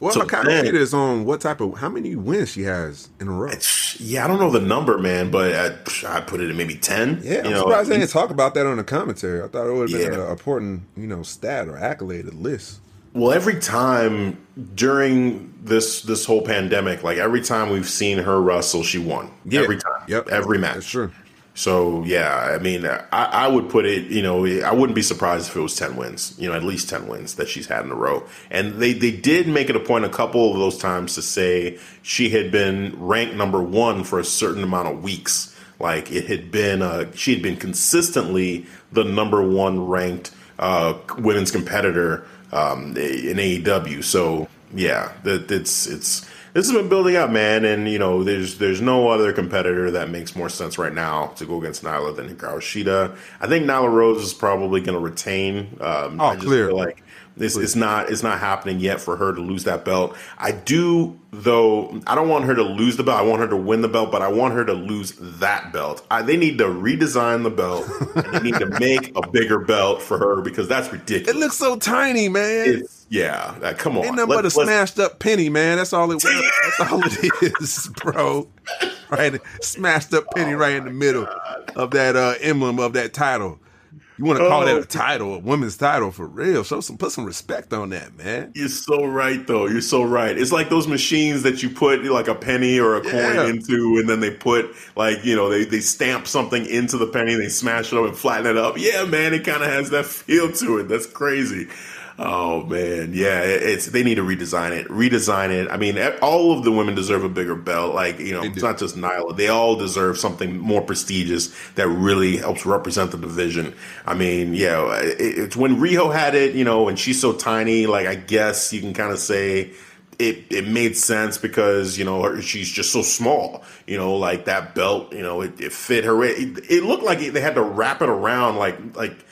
well, so kind of is on what type of how many wins she has in a row. Yeah, I don't know the number, man, but I, I put it at maybe ten. Yeah, I'm know, surprised they didn't talk about that on the commentary. I thought it would have yeah. been an important, you know, stat or accolade list. Well, every time during this this whole pandemic, like every time we've seen her wrestle, she won. Yeah. Every time. Yep. Every match. That's true. So yeah, I mean, I, I, would put it. You know, I wouldn't be surprised if it was ten wins. You know, at least ten wins that she's had in a row. And they they did make it a point a couple of those times to say she had been ranked number one for a certain amount of weeks. Like it had been, uh, she had been consistently the number one ranked uh, women's competitor um, in AEW. So yeah, that it's it's this has been building up, man, and you know, there's there's no other competitor that makes more sense right now to go against Nyla than Hikaru Shida. I think Nyla Rose is probably going to retain. Um, oh, I just clear. Feel like it's, it's not it's not happening yet for her to lose that belt. I do though. I don't want her to lose the belt. I want her to win the belt, but I want her to lose that belt. I, they need to redesign the belt. they need to [LAUGHS] make a bigger belt for her because that's ridiculous. It looks so tiny, man. It's, yeah, uh, come on. Ain't nothing but a smashed up penny, man. That's all it. [LAUGHS] was. that's all it is, [LAUGHS] bro. Right, smashed up penny oh right in the middle God. of that uh, emblem of that title. You want to call oh. that a oh. title, a women's title for real? Show some, put some respect on that, man. You're so right, though. You're so right. It's like those machines that you put like a penny or a yeah. coin into, and then they put like you know they they stamp something into the penny, they smash it up and flatten it up. Yeah, man, it kind of has that feel to it. That's crazy. Oh man, yeah, it's they need to redesign it. Redesign it. I mean, all of the women deserve a bigger belt. Like you know, it's not just Nyla. They all deserve something more prestigious that really helps represent the division. I mean, yeah, it's when Riho had it, you know, and she's so tiny. Like I guess you can kind of say it it made sense because you know she's just so small. You know, like that belt. You know, it, it fit her. It, it looked like they had to wrap it around like like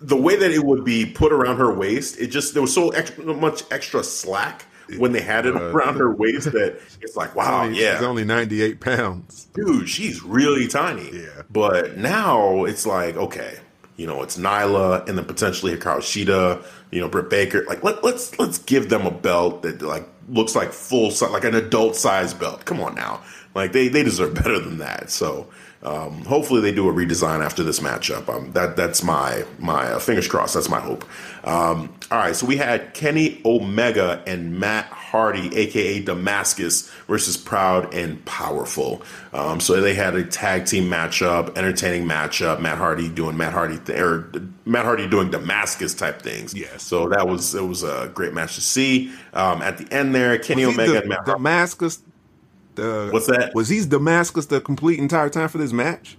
the way that it would be put around her waist, it just there was so extra, much extra slack when they had it uh, around her waist that it's like, wow, only, yeah, she's only ninety eight pounds, dude. She's really tiny. Yeah, but now it's like, okay, you know, it's Nyla and then potentially Hikaru Shida, you know, Britt Baker. Like, let, let's let's give them a belt that like looks like full size, like an adult size belt. Come on now, like they they deserve [LAUGHS] better than that. So um, hopefully, they do a redesign after this matchup. Um, that that's my my uh, fingers crossed. That's my hope. Um, all right, so we had Kenny Omega and Matt Hardy, aka Damascus, versus Proud and Powerful. Um, so they had a tag team matchup, entertaining matchup. Matt Hardy doing Matt Hardy th- or Matt Hardy doing Damascus type things. Yeah. So that was it was a great match to see. Um, at the end there, Kenny Omega the, and Matt Damascus what's that? Was he Damascus the complete entire time for this match?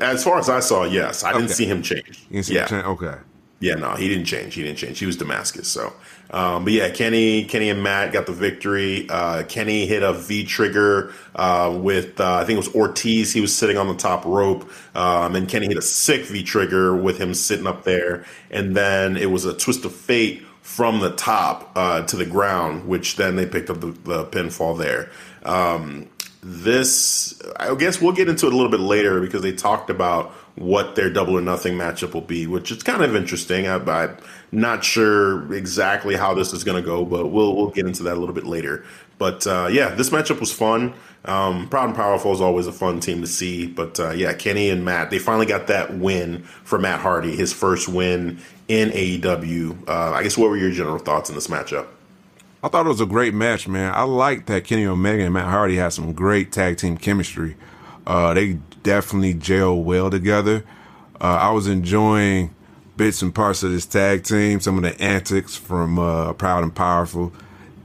As far as I saw, yes. I didn't see him change. See yeah. Him change? Okay. Yeah, no, he didn't change. He didn't change. He was Damascus. So, um, but yeah, Kenny, Kenny and Matt got the victory. Uh, Kenny hit a V trigger uh, with uh, I think it was Ortiz. He was sitting on the top rope, um, and Kenny hit a sick V trigger with him sitting up there. And then it was a twist of fate from the top uh, to the ground, which then they picked up the, the pinfall there. Um, this, I guess we'll get into it a little bit later because they talked about what their double or nothing matchup will be, which is kind of interesting. I, am not sure exactly how this is going to go, but we'll we'll get into that a little bit later. But uh, yeah, this matchup was fun. Um, Proud and Powerful is always a fun team to see. But uh, yeah, Kenny and Matt, they finally got that win for Matt Hardy, his first win in AEW. Uh, I guess what were your general thoughts on this matchup? I thought it was a great match, man. I liked that Kenny Omega and Matt Hardy had some great tag team chemistry. Uh, they definitely gel well together. Uh, I was enjoying bits and parts of this tag team, some of the antics from uh, Proud and Powerful,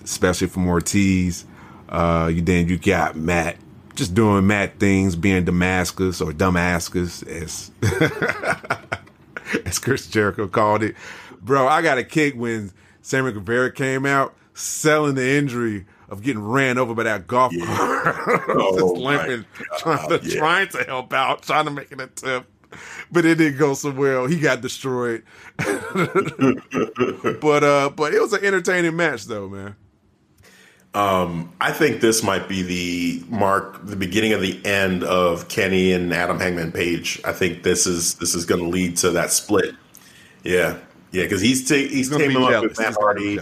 especially from Ortiz. Uh, you then you got Matt just doing Matt things, being Damascus or Damascus, as [LAUGHS] as Chris Jericho called it. Bro, I got a kick when Sammy Guevara came out selling the injury of getting ran over by that golf yeah. cart. [LAUGHS] oh limping, trying to, yeah. trying to help out, trying to make an attempt. But it didn't go so well. He got destroyed. [LAUGHS] but uh but it was an entertaining match though, man. Um, I think this might be the mark, the beginning of the end of Kenny and Adam Hangman Page. I think this is this is going to lead to that split. Yeah, yeah, because he's ta- he's teaming up with Matt Hardy.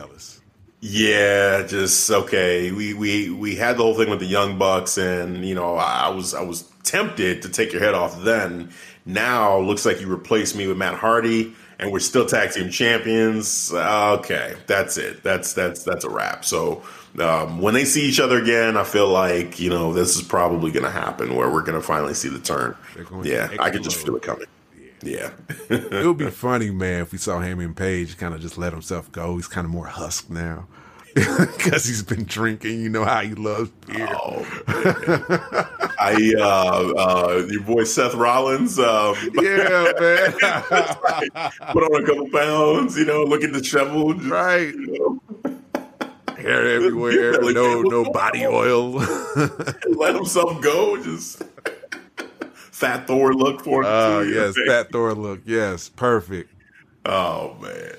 Yeah, just okay. We we we had the whole thing with the Young Bucks, and you know I was I was tempted to take your head off then. Now looks like you replaced me with Matt Hardy and we're still tag team champions. Okay, that's it. That's that's that's a wrap. So um, when they see each other again, I feel like you know this is probably going to happen where we're going to finally see the turn. Yeah, I could just feel it coming. Yeah, [LAUGHS] it would be funny, man, if we saw Hangman Page kind of just let himself go. He's kind of more husk now [LAUGHS] because he's been drinking. You know how he loves beer. Oh, [LAUGHS] I uh, uh, your boy Seth Rollins. Um, yeah, man. put on a couple pounds. You know, looking disheveled. Right. You know. Hair everywhere. No, no body oil. Let himself go. Just fat Thor look for him. Oh uh, yes, fat Thor look. Yes, perfect. Oh man.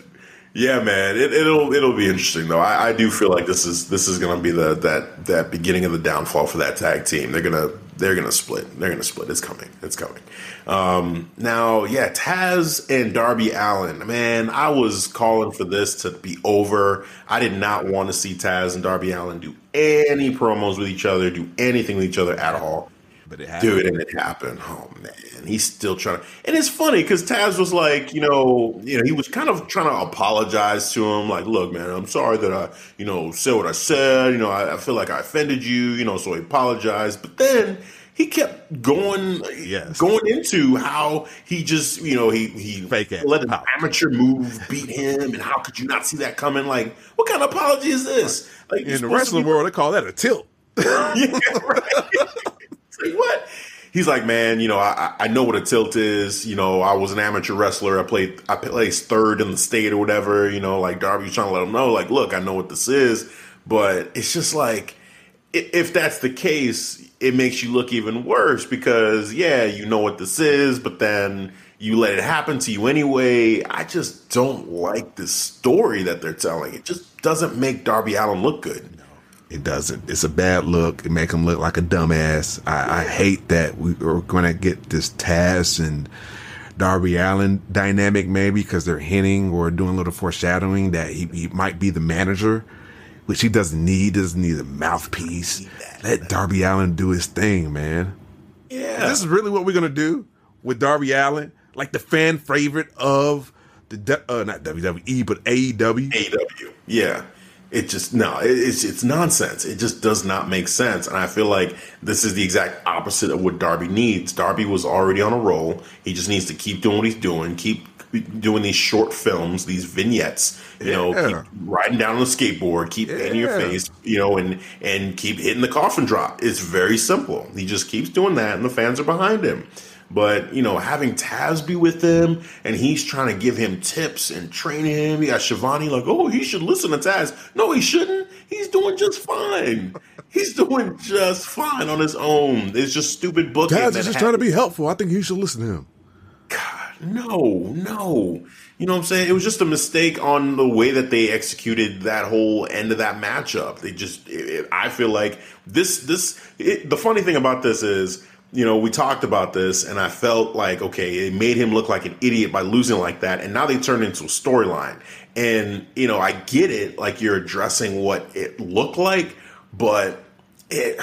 Yeah, man, it, will it'll be interesting though. I, I, do feel like this is this is going to be the that that beginning of the downfall for that tag team. They're gonna they're gonna split. They're gonna split. It's coming. It's coming. Um, now, yeah, Taz and Darby Allin. Man, I was calling for this to be over. I did not want to see Taz and Darby Allin do any promos with each other, do anything with each other at all. But it happened. Dude, and it happened. Oh man, he's still trying to. And it's funny because Taz was like, you know, you know, he was kind of trying to apologize to him, like, look, man, I'm sorry that I, you know, said what I said. You know, I, I feel like I offended you. You know, so he apologized. But then he kept going, yes. going into how he just, you know, he he Fake it. let an amateur move beat him, and how could you not see that coming? Like, what kind of apology is this? Like, in the wrestling world, they call that a tilt. [LAUGHS] yeah, right [LAUGHS] like, what? He's like, man, you know, I, I know what a tilt is. You know, I was an amateur wrestler. I played, I placed third in the state or whatever. You know, like Darby's trying to let him know, like, look, I know what this is. But it's just like, if that's the case, it makes you look even worse because, yeah, you know what this is, but then you let it happen to you anyway. I just don't like this story that they're telling. It just doesn't make Darby Allin look good. It doesn't. It's a bad look. It make him look like a dumbass. I, I hate that we are going to get this Taz and Darby Allin dynamic maybe because they're hinting or doing a little foreshadowing that he, he might be the manager, which he doesn't need. Doesn't need a mouthpiece. Let Darby Allin do his thing, man. Yeah, this is really what we're gonna do with Darby Allin, like the fan favorite of the uh, not WWE but AEW. AEW, yeah it just no it's it's nonsense. It just does not make sense. And i feel like this is the exact opposite of what darby needs. Darby was already on a roll. He just needs to keep doing what he's doing keep doing these short films these vignettes you yeah. know keep riding down on the skateboard keep yeah. in your face you know and and keep hitting the coffin drop. It's very simple. He just keeps doing that and the fans are behind him but you know, having Taz be with him and he's trying to give him tips and train him. You got Schiavone like, oh, he should listen to Taz. No, he shouldn't. He's doing just fine. He's [LAUGHS] doing just fine on his own. It's just stupid booking. Taz is just happens. trying to be helpful. I think he should listen to him. God, no, no. You know what I'm saying? It was just a mistake on the way that they executed that whole end of that matchup. They just, it, it, I feel like this, this. It, the funny thing about this is you know, we talked about this, and I felt like, okay, it made him look like an idiot by losing like that. And now they turned into a storyline. And, you know, I get it, like you're addressing what it looked like, but it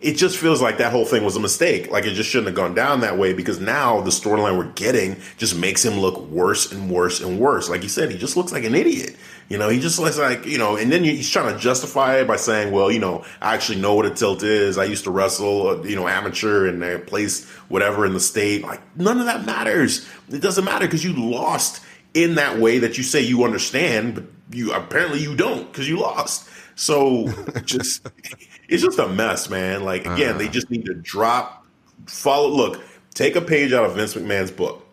it just feels like that whole thing was a mistake. Like it just shouldn't have gone down that way because now the storyline we're getting just makes him look worse and worse and worse. Like you said, he just looks like an idiot. You know, he just looks like, you know, and then he's trying to justify it by saying, well, you know, I actually know what a tilt is. I used to wrestle, uh, you know, amateur and I placed whatever in the state. Like, none of that matters. It doesn't matter because you lost in that way that you say you understand, but you apparently you don't because you lost. So just [LAUGHS] it's just a mess, man. Like again, uh they just need to drop, follow. Look, take a page out of Vince McMahon's book.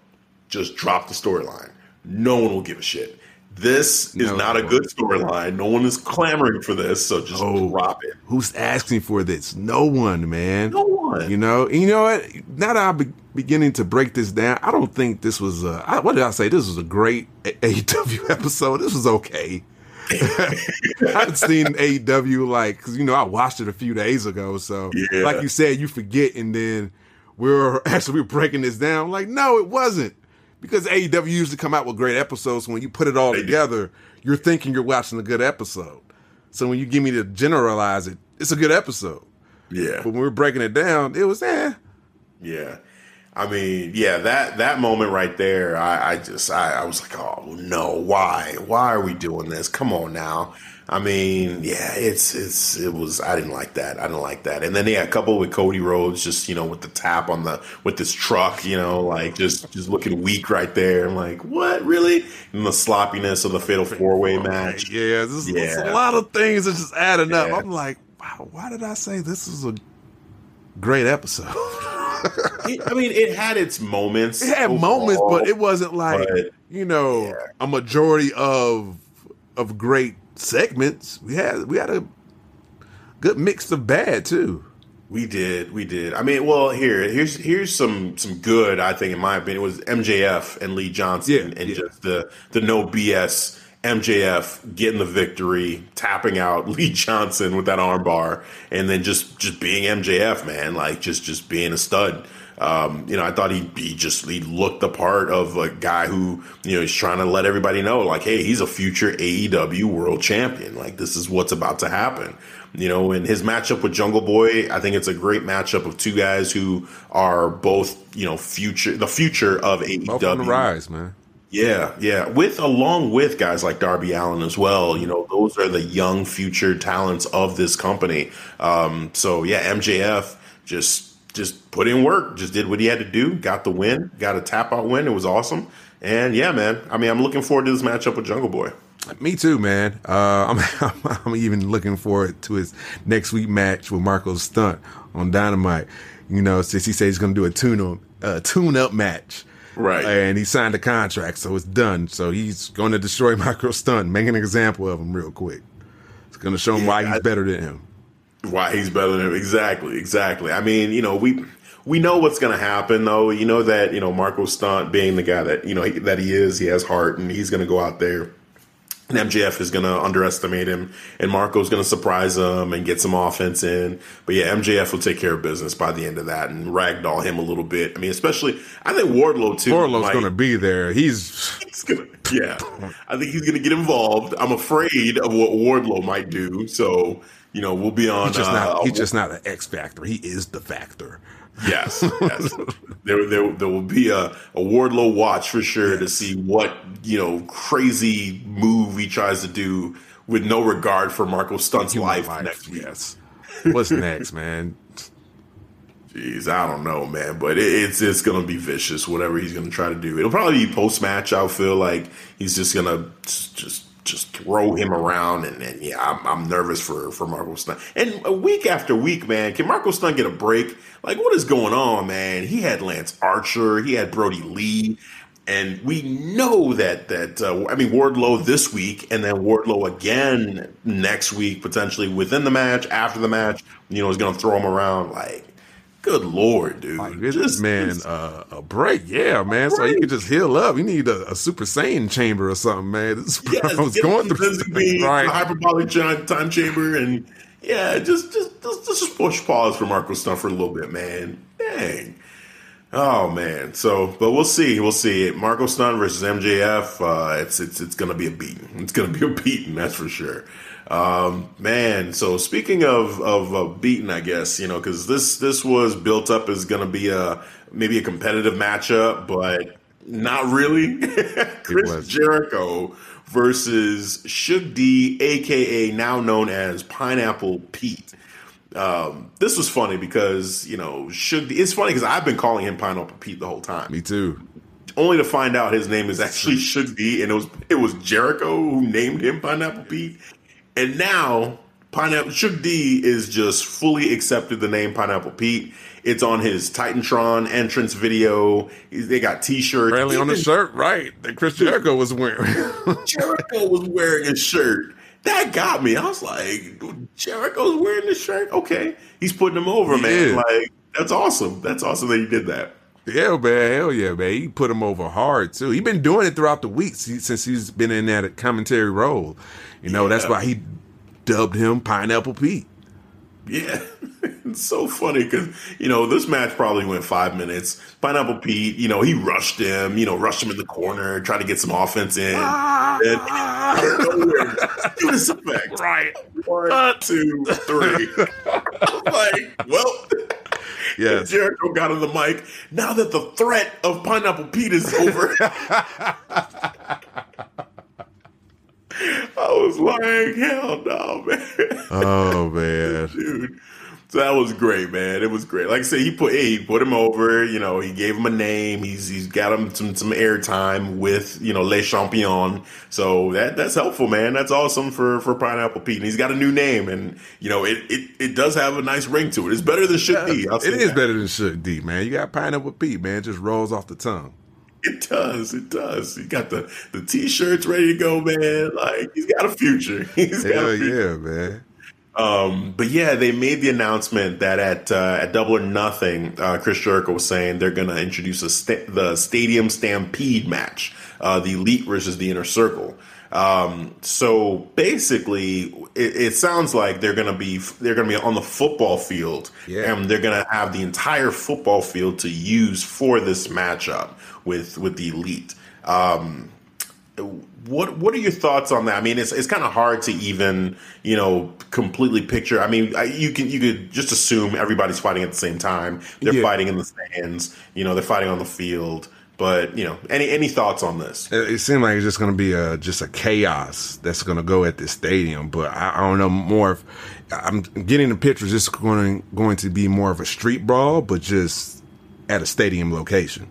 Just drop the storyline. No one will give a shit. This is no, not a good storyline. No one is clamoring for this, so just oh, drop it. Who's asking for this? No one, man. No one. You know. you know what? Now that I'm be- beginning to break this down, I don't think this was. A, I, what did I say? This was a great AEW episode. This was okay. [LAUGHS] I haven't seen AEW like because you know I watched it a few days ago. So yeah. like you said, you forget, and then we're [LAUGHS] actually we're breaking this down. Like, no, it wasn't because AEW usually come out with great episodes. When you put it all together, you're thinking you're watching a good episode. So when you give me to generalize it, it's a good episode. Yeah. But when we're breaking it down, it was eh. Yeah. I mean, yeah, that that moment right there, I, I just I, I was like, oh no, why? Why are we doing this? Come on now. I mean, yeah, it's it's it was I didn't like that. I didn't like that. And then yeah, a couple with Cody Rhodes, just you know, with the tap on the with this truck, you know, like just just looking weak right there. I'm like, what really? And the sloppiness of the fatal four way match. Yeah, this, yeah. a lot of things that just adding yeah. up. I'm like, wow, why did I say this is a great episode? [LAUGHS] it, I mean, it had its moments. It had overall, moments, but it wasn't like but, you know yeah. a majority of of great segments. We had we had a good mix of bad too. We did, we did. I mean, well, here, here's here's some some good. I think, in my opinion, It was MJF and Lee Johnson, yeah, and yeah. just the the no BS MJF getting the victory, tapping out [LAUGHS] Lee Johnson with that armbar, and then just just being MJF, man, like just just being a stud. Um, you know, I thought he he just he looked the part of a guy who you know he's trying to let everybody know, like, hey, he's a future AEW World Champion. Like, this is what's about to happen. You know, and his matchup with Jungle Boy, I think it's a great matchup of two guys who are both you know future the future of AEW. Both on the rise, man. Yeah, yeah. With along with guys like Darby Allin as well. You know, those are the young future talents of this company. Um, so yeah, MJF just just put in work, just did what he had to do, got the win, got a tap out win. It was awesome. And yeah, man. I mean, I'm looking forward to this matchup with Jungle Boy. Me too, man. Uh, [LAUGHS] I'm, I'm even looking forward to his next week match with Marko Stunt on Dynamite. You know, since he says he's going to do a tune up, uh, tune up match Right. And he signed a contract, so it's done. So he's going to destroy [LAUGHS] Marko Stunt, make an example of him real quick. It's going to show him yeah, why he's I, better than him. Why he's better than him. Exactly. Exactly. I mean, you know, we we know what's going to happen though. You know that, you know, Marko Stunt being the guy that, you know, that he is, he has heart and he's going to go out there and MJF is going to underestimate him, and Marko's going to surprise him and get some offense in. But yeah, MJF will take care of business by the end of that and ragdoll him a little bit. I mean, especially I think Wardlow too. Wardlow's going to be there. He's, he's gonna, yeah. I think he's going to get involved. I'm afraid of what Wardlow might do. So you know, we'll be on. He's just, uh, not, he's just not an X factor. He is the factor. Yes, yes. there, there, there will be a, a Wardlow watch for sure yes. to see what you know crazy move he tries to do with no regard for Marko Stunt's life, life next week. Yes. What's next, man? Jeez, I don't know, man, but it, it's it's gonna be vicious. Whatever he's gonna try to do, it'll probably be post match. I feel like he's just gonna just just throw him around, and, and yeah, I'm, I'm, nervous for for Marko Stunt. And week after week, man, can Marko Stunt get a break? Like, what is going on, man? He had Lance Archer, he had Brodie Lee, and we know that that uh, I mean Wardlow this week, and then Wardlow again next week, potentially within the match, after the match. You know, is going to throw him around like Good lord, dude! Like, this man uh, a break, yeah, man. Break. So you can just heal up. You need a, a, super saiyan chamber or something, man. This is yes, I was going through being [LAUGHS] right. hyperbolic time chamber, and yeah, just just just, just push pause for Marko Stunt for a little bit, man. Dang. Oh man, so but we'll see, we'll see. Marko Stunt versus MJF, uh, it's it's it's gonna be a beating. It's gonna be a beating, that's for sure. Um, man, so speaking of of uh, beaten, I guess you know because this this was built up as going to be a maybe a competitive matchup, but not really. [LAUGHS] Chris Jericho versus Shug D, aka now known as Pineapple Pete. Um, this was funny because you know Shug. D, it's funny because I've been calling him Pineapple Pete the whole time. Me too. only to find out his name is actually Shook D, and it was it was Jericho who named him Pineapple Pete, and now Pineapple Shook D is just fully accepted the name Pineapple Pete. It's on his Titantron entrance video. They got T-shirts. Apparently on the shirt, right? That Chris Jericho was wearing. [LAUGHS] Jericho was wearing a shirt. That got me. I was like, Jericho's wearing this shirt. Okay, he's putting him over, He man. is. Like that's awesome. That's awesome that he did that. yeah, man. Hell yeah, man. He put him over hard too. He's been doing it throughout the week since since he's been in that commentary role. You know, that's why he dubbed him Pineapple Pete. Yeah, [LAUGHS] it's so funny because you know this match probably went five minutes. Pineapple Pete, you know, he rushed him, you know, rushed him in the corner, trying to get some offense in. Ah. and out of nowhere, do this effect. Right. One, two, three. [LAUGHS] I'm like, well, [LAUGHS] Yes. Jericho got on the mic. Now that the threat of Pineapple Pete is over, I was like, hell no, man. Oh [LAUGHS] man. dude. So that was great, man. It was great. Like I said, he put hey, he put him over. You know, he gave him a name. He's he's got him some some airtime with you know Les Champions. So that that's helpful, man. That's awesome for for Pineapple Pete. And he's got a new name, and you know it it, it does have a nice ring to it. It's better than should be. I'll say It is that. better than Shook D, man. You got Pineapple Pete, man. It just rolls off the tongue. [LAUGHS] It does. It does. He got the the t-shirts ready to go, man. Like he's got a future. [LAUGHS] He's got Hell a future. yeah, man. Um, but yeah, they made the announcement that at uh, at Double or Nothing, uh, Chris Jericho was saying they're going to introduce a sta- the Stadium Stampede match, uh, the Elite versus the Inner Circle. Um, so basically, it, it sounds like they're going to be they're going to be on the football field, Yeah. and they're going to have the entire football field to use for this matchup with with the Elite. Um, what what are your thoughts on that? I mean, it's it's kind of hard to even you know completely picture. I mean, I, you can you could just assume everybody's fighting at the same time. They're Yeah. fighting in the stands. You know, they're fighting on the field. But you know, any any thoughts on this? It, it seemed like it's just going to be a just a chaos that's going to go at this stadium. But I, I don't know more. If, I'm getting the pictures. It's going going to be more of a street brawl, but just at a stadium location.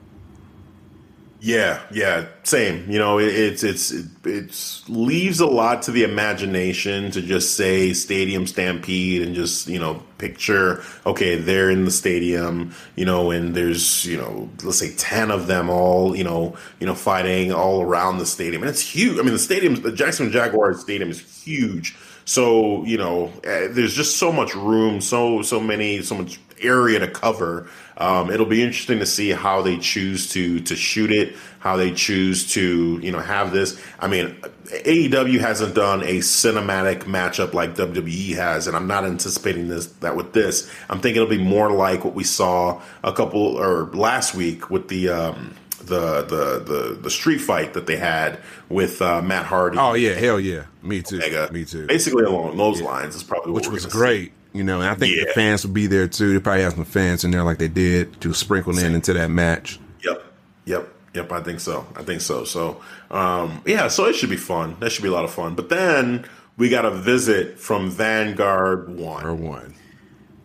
Yeah, yeah, same. You know, it, it's it's it, it's leaves a lot to the imagination to just say stadium stampede and just you know picture okay they're in the stadium you know and there's you know let's say ten of them all you know you know fighting all around the stadium and it's huge. I mean the stadium, the Jackson Jaguars stadium is huge. So you know, eh, there's just so much room, so so many, so much area to cover. Um, it'll be interesting to see how they choose to to shoot it, how they choose to you know have this. I mean, AEW hasn't done a cinematic matchup like WWE has, and I'm not anticipating this that with this. I'm thinking it'll be more like what we saw a couple or last week with the. Um, the, the the the street fight that they had with uh, Matt Hardy. Oh yeah, hell yeah, me too, Omega. me too. Basically along those lines is probably what Which was gonna see. You know. And I think the fans will be there too. They probably have some fans in there, like they did to sprinkle in into that match. Yep, yep, yep. I think so. I think so. So, um, yeah. So it should be fun. That should be a lot of fun. But then we got a visit from Vanguard One. Or one.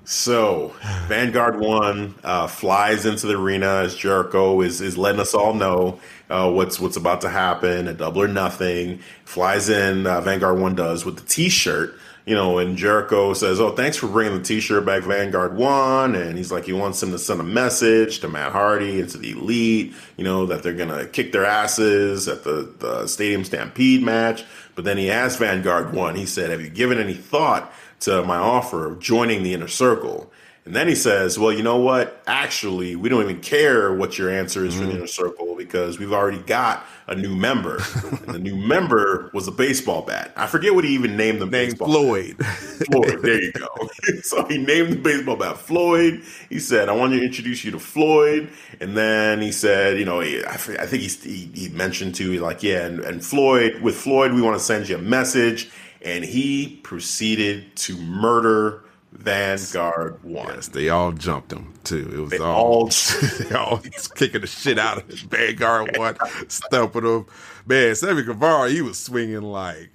So [SIGHS] Vanguard One uh, flies into the arena as Jericho is is letting us all know uh, what's what's about to happen. A double or nothing flies in. Uh, Vanguard One does with the T-shirt. You know, and Jericho says, "Oh, thanks for bringing the T-shirt back, Vanguard One." And he's like, he wants him to send a message to Matt Hardy and to the Elite. You know that they're gonna kick their asses at the the Stadium Stampede match. But then he asked Vanguard One. He said, "Have you given any thought?" to my offer of joining the inner circle. And then he says, Well, you know what? Actually, we don't even care what your answer is for the mm-hmm. inner circle because we've already got a new member. and the new member was a baseball bat. I forget what he even named the Named baseball Floyd. Floyd. There you go. [LAUGHS] so he named the baseball bat Floyd. He said, I want to introduce you to Floyd. And then he said, you know, he- I, think he, he, he mentioned to, he like, yeah, and, and Floyd, with Floyd, we want to send you a message. And he proceeded to murder Vanguard One. yes, they all jumped him too. It was They all, all- [LAUGHS] they all [LAUGHS] kicking the shit out of Vanguard one, stumping him. Man, Sammy Guevara, he was swinging like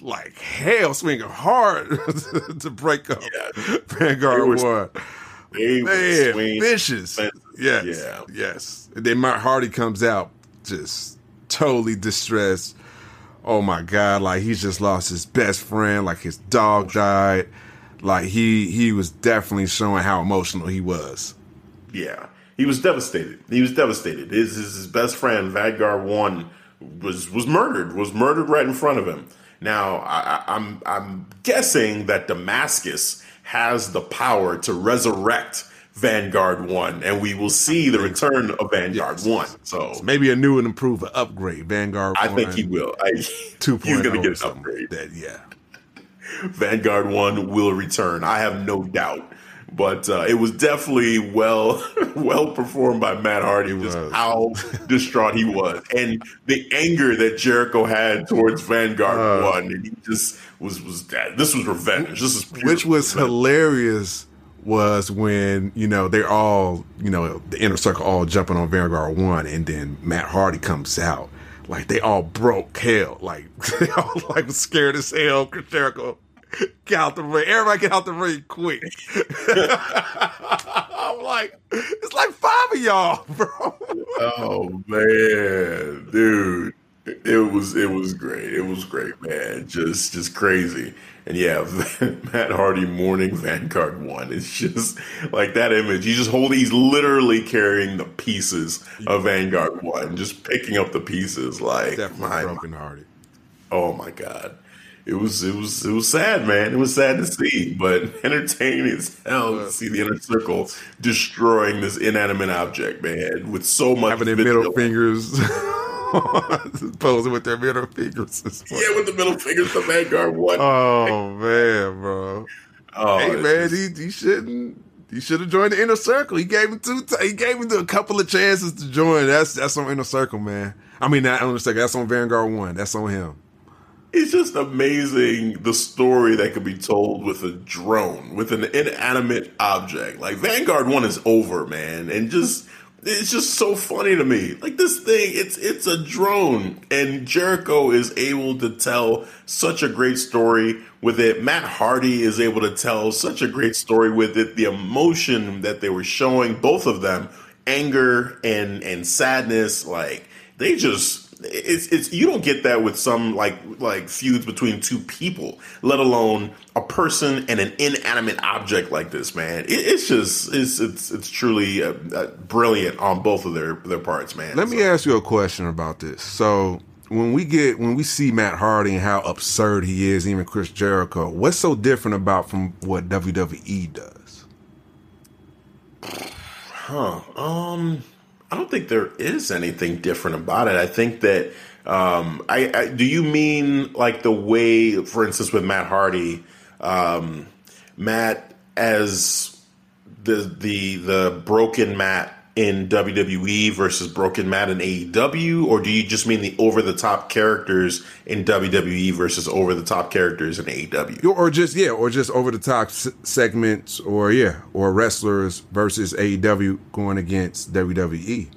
like hell, swinging hard [LAUGHS] to break up Yeah. Vanguard They were- one. They Man, swinging vicious. Yes, Yeah. yes. And then Matt Hardy comes out just totally distressed. Oh my god, like he's just lost his best friend, like his dog died. Like he he was definitely showing how emotional he was. Yeah. He was devastated. He was devastated. His his, best friend, Vanguard One, was was murdered, was murdered right in front of him. Now I, I'm I'm guessing that Damascus has the power to resurrect Vanguard One, and we will see the return of Vanguard yes. One. So maybe a new and improved upgrade, Vanguard. I 1, think he will. I, [LAUGHS] Two he's going to oh get an upgrade. That, yeah. Vanguard One will return. I have no doubt. But uh, it was definitely well [LAUGHS] well performed by Matt Hardy. Just how distraught he was, and the anger that Jericho had towards Vanguard uh, One, and he just was was that this was revenge. This is which was revenge. hilarious was when you know they're all you know the inner circle all jumping on Vanguard one, and then Matt Hardy comes out like they all broke hell, like [LAUGHS] they all like was scared as hell. Chris Jericho, [LAUGHS] get out the ring! Everybody get out the ring quick! [LAUGHS] I'm like, it's like five of y'all, [LAUGHS] bro. oh man, dude, it was it was great. It was great, man. Just just crazy. And yeah, Matt Hardy mourning Vanguard one. It's just like that image. He's just holding. He's literally carrying the pieces of Vanguard one, just picking up the pieces. Like definitely my, broken hearted. Oh my god, it was it was it was sad, man. It was sad to see, but [LAUGHS] entertaining as hell to see the inner circle destroying this inanimate object, man, with so much having their middle fingers. [LAUGHS] posing with their middle fingers. [LAUGHS] Yeah, with the middle fingers, the Vanguard one. Oh man, bro. Oh, hey man, just... he, he shouldn't. He should have joined the inner circle. He gave him two. T- he gave him a couple of chances to join. That's that's on inner circle, man. I mean, not on the second. That's on Vanguard one. That's on him. It's just amazing the story that could be told with a drone, with an inanimate object. Like Vanguard one is over, man, and just it's just so funny to me. Like this thing, it's it's a drone, and Jericho is able to tell such a great story with it. Matt Hardy is able to tell such a great story with it. The emotion that they were showing, both of them, anger and and sadness, like they just it's it's you don't get that with some like like feuds between two people, let alone a person and an inanimate object like this. Man, it, it's just it's it's it's truly uh, uh, brilliant on both of their their parts, man. Let so. me ask you a question about this. So when we get when we see Matt Hardy and how absurd he is, even Chris Jericho, what's so different about from what WWE does? Huh. Um I don't think there is anything different about it. I think that um, I, I, do you mean like the way, for instance, with Matt Hardy, um, Matt as the the the broken Matt in WWE versus Broken Matt in AEW, or do you just mean the over the top characters in WWE versus over the top characters in AEW? Or just yeah, or just over the top s- segments, or yeah, or wrestlers versus AEW going against WWE.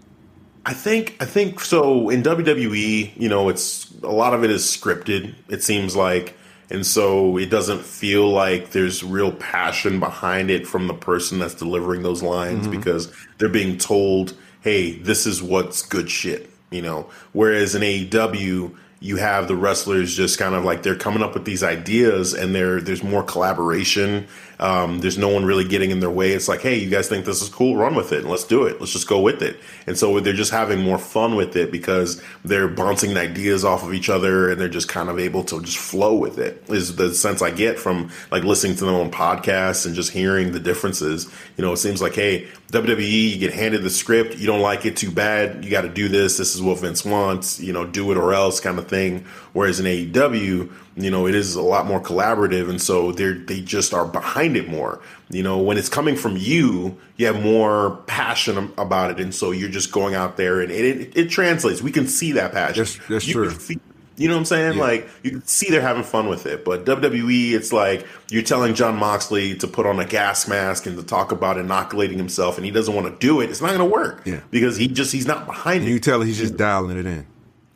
I think I think so in WWE, you know, it's a lot of it is scripted. It seems like and so it doesn't feel like there's real passion behind it from the person that's delivering those lines mm-hmm. because they're being told, "Hey, this is what's good shit," you know. Whereas in AEW, you have the wrestlers just kind of like they're coming up with these ideas and there there's more collaboration um, there's no one really getting in their way. It's like hey you guys think this is cool? Run with it and let's do it. Let's just go with it. And so they're just having more fun with it because they're bouncing ideas off of each other and they're just kind of able to just flow with it is the sense i get from like listening to them on podcasts and just hearing the differences. You know it seems like hey WWE, you get handed the script, you don't like it too bad, you got to do this. This is what Vince wants, you know, do it or else kind of thing. Whereas in AEW, you know, it is a lot more collaborative, and so they they just are behind it more. You know, when it's coming from you, you have more passion about it, and so you're just going out there, and it it, it translates. We can see that passion. That's, that's true. You know what I'm saying? Yeah. Like you can see they're having fun with it. But WWE, it's like you're telling Jon Moxley to put on a gas mask and to talk about inoculating himself, and he doesn't want to do it. It's not going to work. Yeah. Because he just he's not behind and it. You tell him he's just dialing it in.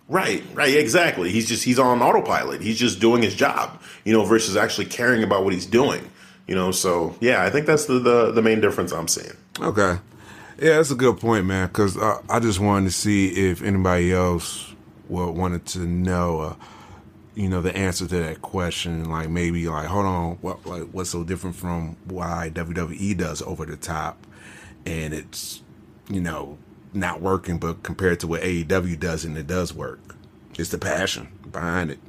Right, right, exactly. He's just he's on autopilot. He's just doing his job, you know, versus actually caring about what he's doing. You know, so yeah, I think that's the the, the main difference I'm seeing. Okay. Yeah, that's a good point, man. Because uh, I just wanted to see if anybody else well, wanted to know, uh, you know, the answer to that question. Like maybe, like, hold on, what, like, what's so different from why WWE does over the top, and it's, you know, not working, but compared to what AEW does, and it does work. It's the passion behind it.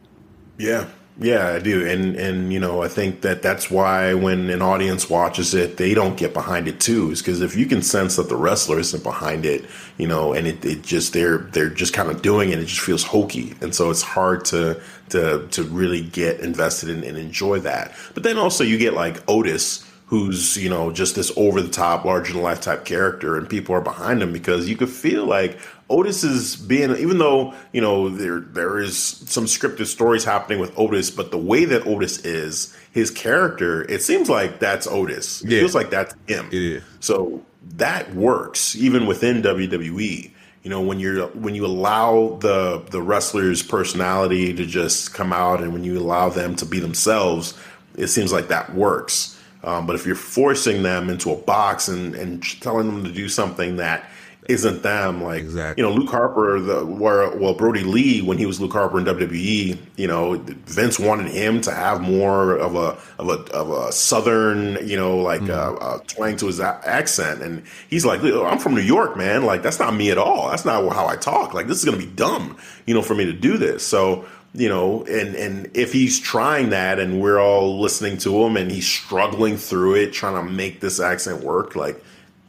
Yeah, yeah, I do, and and you know, I think that that's why when an audience watches it, they don't get behind it too. Is because if you can sense that the wrestler isn't behind it, you know, and it, it just they're they're just kind of doing it, it just feels hokey, and so it's hard to to to really get invested in and enjoy that. But then also you get like Otis who's you know just this over the top larger than life type character and people are behind him because you could feel like Otis is being even though you know there there is some scripted stories happening with Otis but the way that Otis is his character it seems like that's Otis it Yeah. feels like that's him Yeah. so that works even within WWE you know when you're when you allow the the wrestler's personality to just come out and when you allow them to be themselves it seems like that works um, but if you're forcing them into a box and, and telling them to do something that isn't them, like Exactly. you know, Luke Harper, the where well Brodie Lee when he was Luke Harper in WWE, you know, Vince wanted him to have more of a of a of a southern, you know, like uh, uh, twang to his a- accent, and he's like, I'm from New York, man. Like that's not me at all. That's not how I talk. Like this is gonna be dumb, you know, for me to do this. So you know, and and if he's trying that, and we're all listening to him, and he's struggling through it, trying to make this accent work, like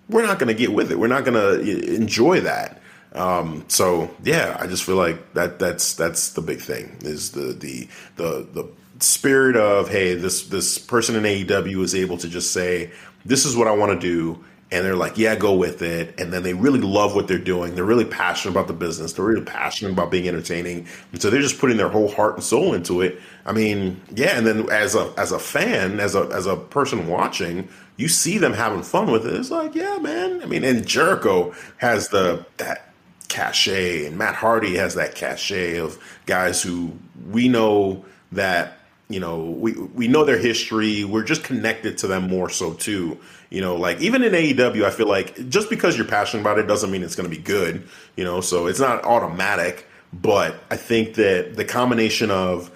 we're not going to get with it. We're not going to enjoy that. Um, so yeah, I just feel like that that's that's the big thing is the the the the spirit of hey this this person in AEW is able to just say this is what I want to do and they're like yeah go with it. And then they really love what they're doing. They're really passionate about the business. They're really passionate about being entertaining. And so they're just putting their whole heart and soul into it. I mean yeah and then as a as a fan as a as a person watching you see them having fun with it. It's like yeah man. I mean and Jericho has the that cachet and Matt Hardy has that cachet of guys who we know that you know we we know their history we're just connected to them more so too you know like even in AEW I feel like just because you're passionate about it doesn't mean it's going to be good you know so it's not automatic but I think that the combination of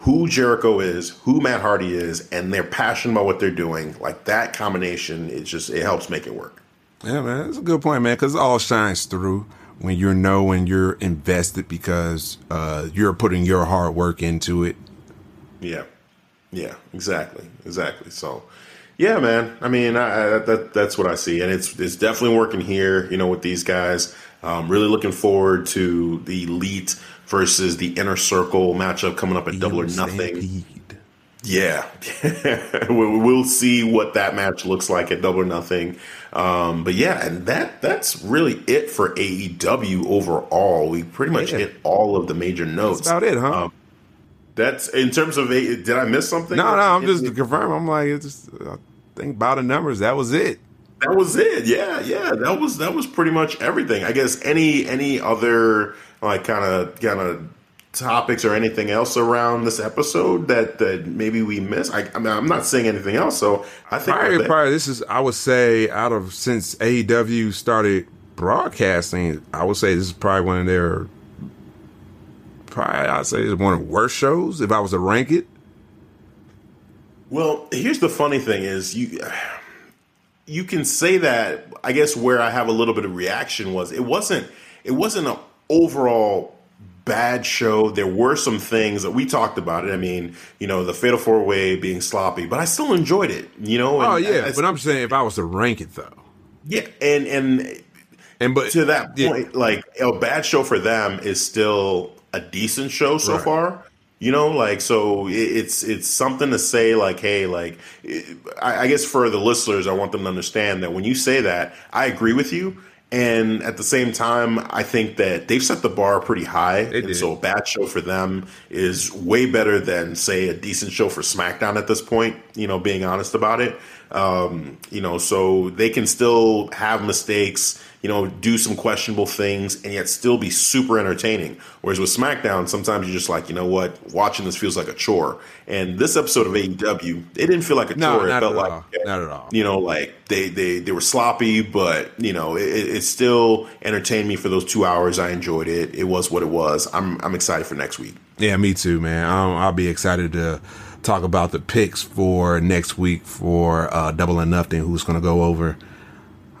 who Jericho is, who Matt Hardy is, and they're passionate about what they're doing, like that combination, it just it helps make it work. Yeah, man, that's a good point, man. Because it all shines through when you know when you're invested because uh, you're putting your hard work into it. Yeah, yeah, exactly, exactly. So, yeah, man. I mean, I, I, that that's what I see, and it's it's definitely working here. You know, with these guys, um, really looking forward to the elite versus the inner circle matchup coming up at Double or Nothing. Yeah, [LAUGHS] we'll we'll see what that match looks like at Double or Nothing. Um, but yeah, and that that's really it for AEW overall. We pretty much Yeah. hit all of the major notes. That's about it, huh? Um, That's in terms of a. Did I miss something? no, no, I'm just It- to confirm. I'm like, it's just, I think by the numbers, that was it. That was it. Yeah, yeah. That was that was pretty much everything. I guess any any other like kind of kind of topics or anything else around this episode that that maybe we missed. I, I mean, I'm not saying anything else. So I think there. probably this is, I would say, out of since AEW started broadcasting, I would say this is probably one of their, probably I'd say it's one of the worst shows if I was to rank it. Well, here's the funny thing is you you can say that I guess where I have a little bit of reaction was it wasn't it wasn't an overall bad show. There were some things that we talked about it. I mean, you know, the Fatal Four Way being sloppy, but I still enjoyed it. You know, Oh and yeah, I- but I'm saying if I was to rank it though, yeah, and and and but to that yeah, point, like a bad show for them is still a decent show so Right. far. You know, like so it, it's it's something to say like, hey, like it- I, I guess for the listeners, I want them to understand that when you say that, I agree with you. And at the same time, I think that they've set the bar pretty high. and did. so a bad show for them is way better than, say, a decent show for SmackDown at this point, you know, being honest about it. Um, you know, so they can still have mistakes, you know, do some questionable things and yet still be super entertaining. Whereas with SmackDown, sometimes you're just like, you know what, watching this feels like a chore. And this episode of AEW, it didn't feel like a No, chore. It not felt at like all. Not at all. You know, like they they they were sloppy, but you know, it, it it still entertained me for those two hours. I enjoyed it. It was what it was. I'm I'm excited for next week. Yeah, me too, man. I'll, I'll be excited to talk about the picks for next week for uh, Double or Nothing. Who's going to go over?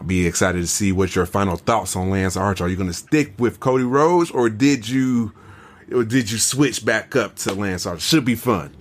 Be excited to see what your final thoughts on Lance Archer. Are you going to stick with Cody Rhodes, or did you, or did you switch back up to Lance Archer? Should be fun.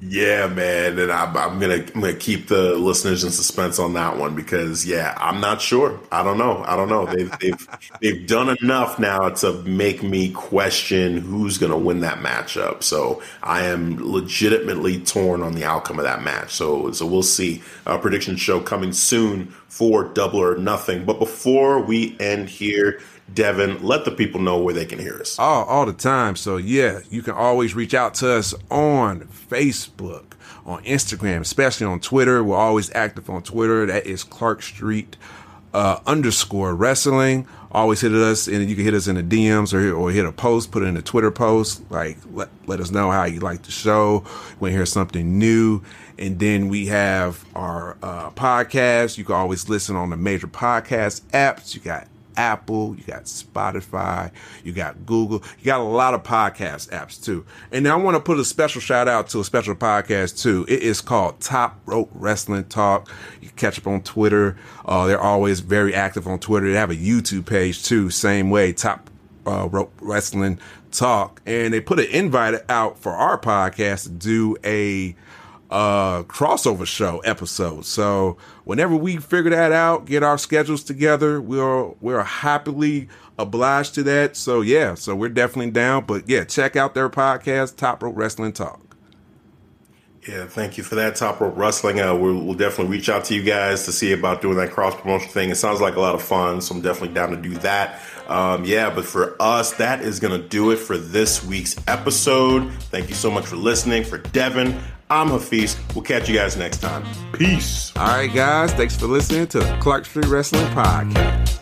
Yeah, man, and I'm, I'm gonna I'm gonna keep the listeners in suspense on that one because yeah, I'm not sure. I don't know. I don't know. They've they've [LAUGHS] they've done enough now to make me question who's gonna win that matchup. So I am legitimately torn on the outcome of that match. So so we'll see. A prediction show coming soon for Double or Nothing. But before we end here. Devin, let the people know where they can hear us. all, all the time. So yeah, you can always reach out to us on Facebook, on Instagram, especially on Twitter. We're always active on Twitter. That is Clark Street uh, underscore wrestling. Always hit us, and you can hit us in the DMs or or hit a post, put it in a Twitter post. Like let let us know how you like the show. When you hear something new. And then we have our uh, podcast. You can always listen on the major podcast apps. You got Apple, you got Spotify, you got Google, you got a lot of podcast apps too. And I want to put a special shout out to a special podcast too. It is called Top Rope Wrestling Talk. You catch up on Twitter. Uh, they're always very active on Twitter. They have a YouTube page too, same way, Top uh, Rope Wrestling Talk. And they put an invite out for our podcast to do a uh crossover show episode. So whenever we figure that out, get our schedules together, we're we're happily obliged to that. So yeah, so we're definitely down. But yeah, check out their podcast, Top Rope Wrestling Talk. Yeah, thank you for that, Top Rope Wrestling. Uh, we'll, we'll definitely reach out to you guys to see about doing that cross promotion thing. It sounds like a lot of fun, so I'm definitely down to do that. Um, yeah, but for us, that is going to do it for this week's episode. Thank you so much for listening. For Devin, I'm Hafiz. We'll catch you guys next time. Peace. All right, guys, thanks for listening to Clark Street Wrestling Podcast.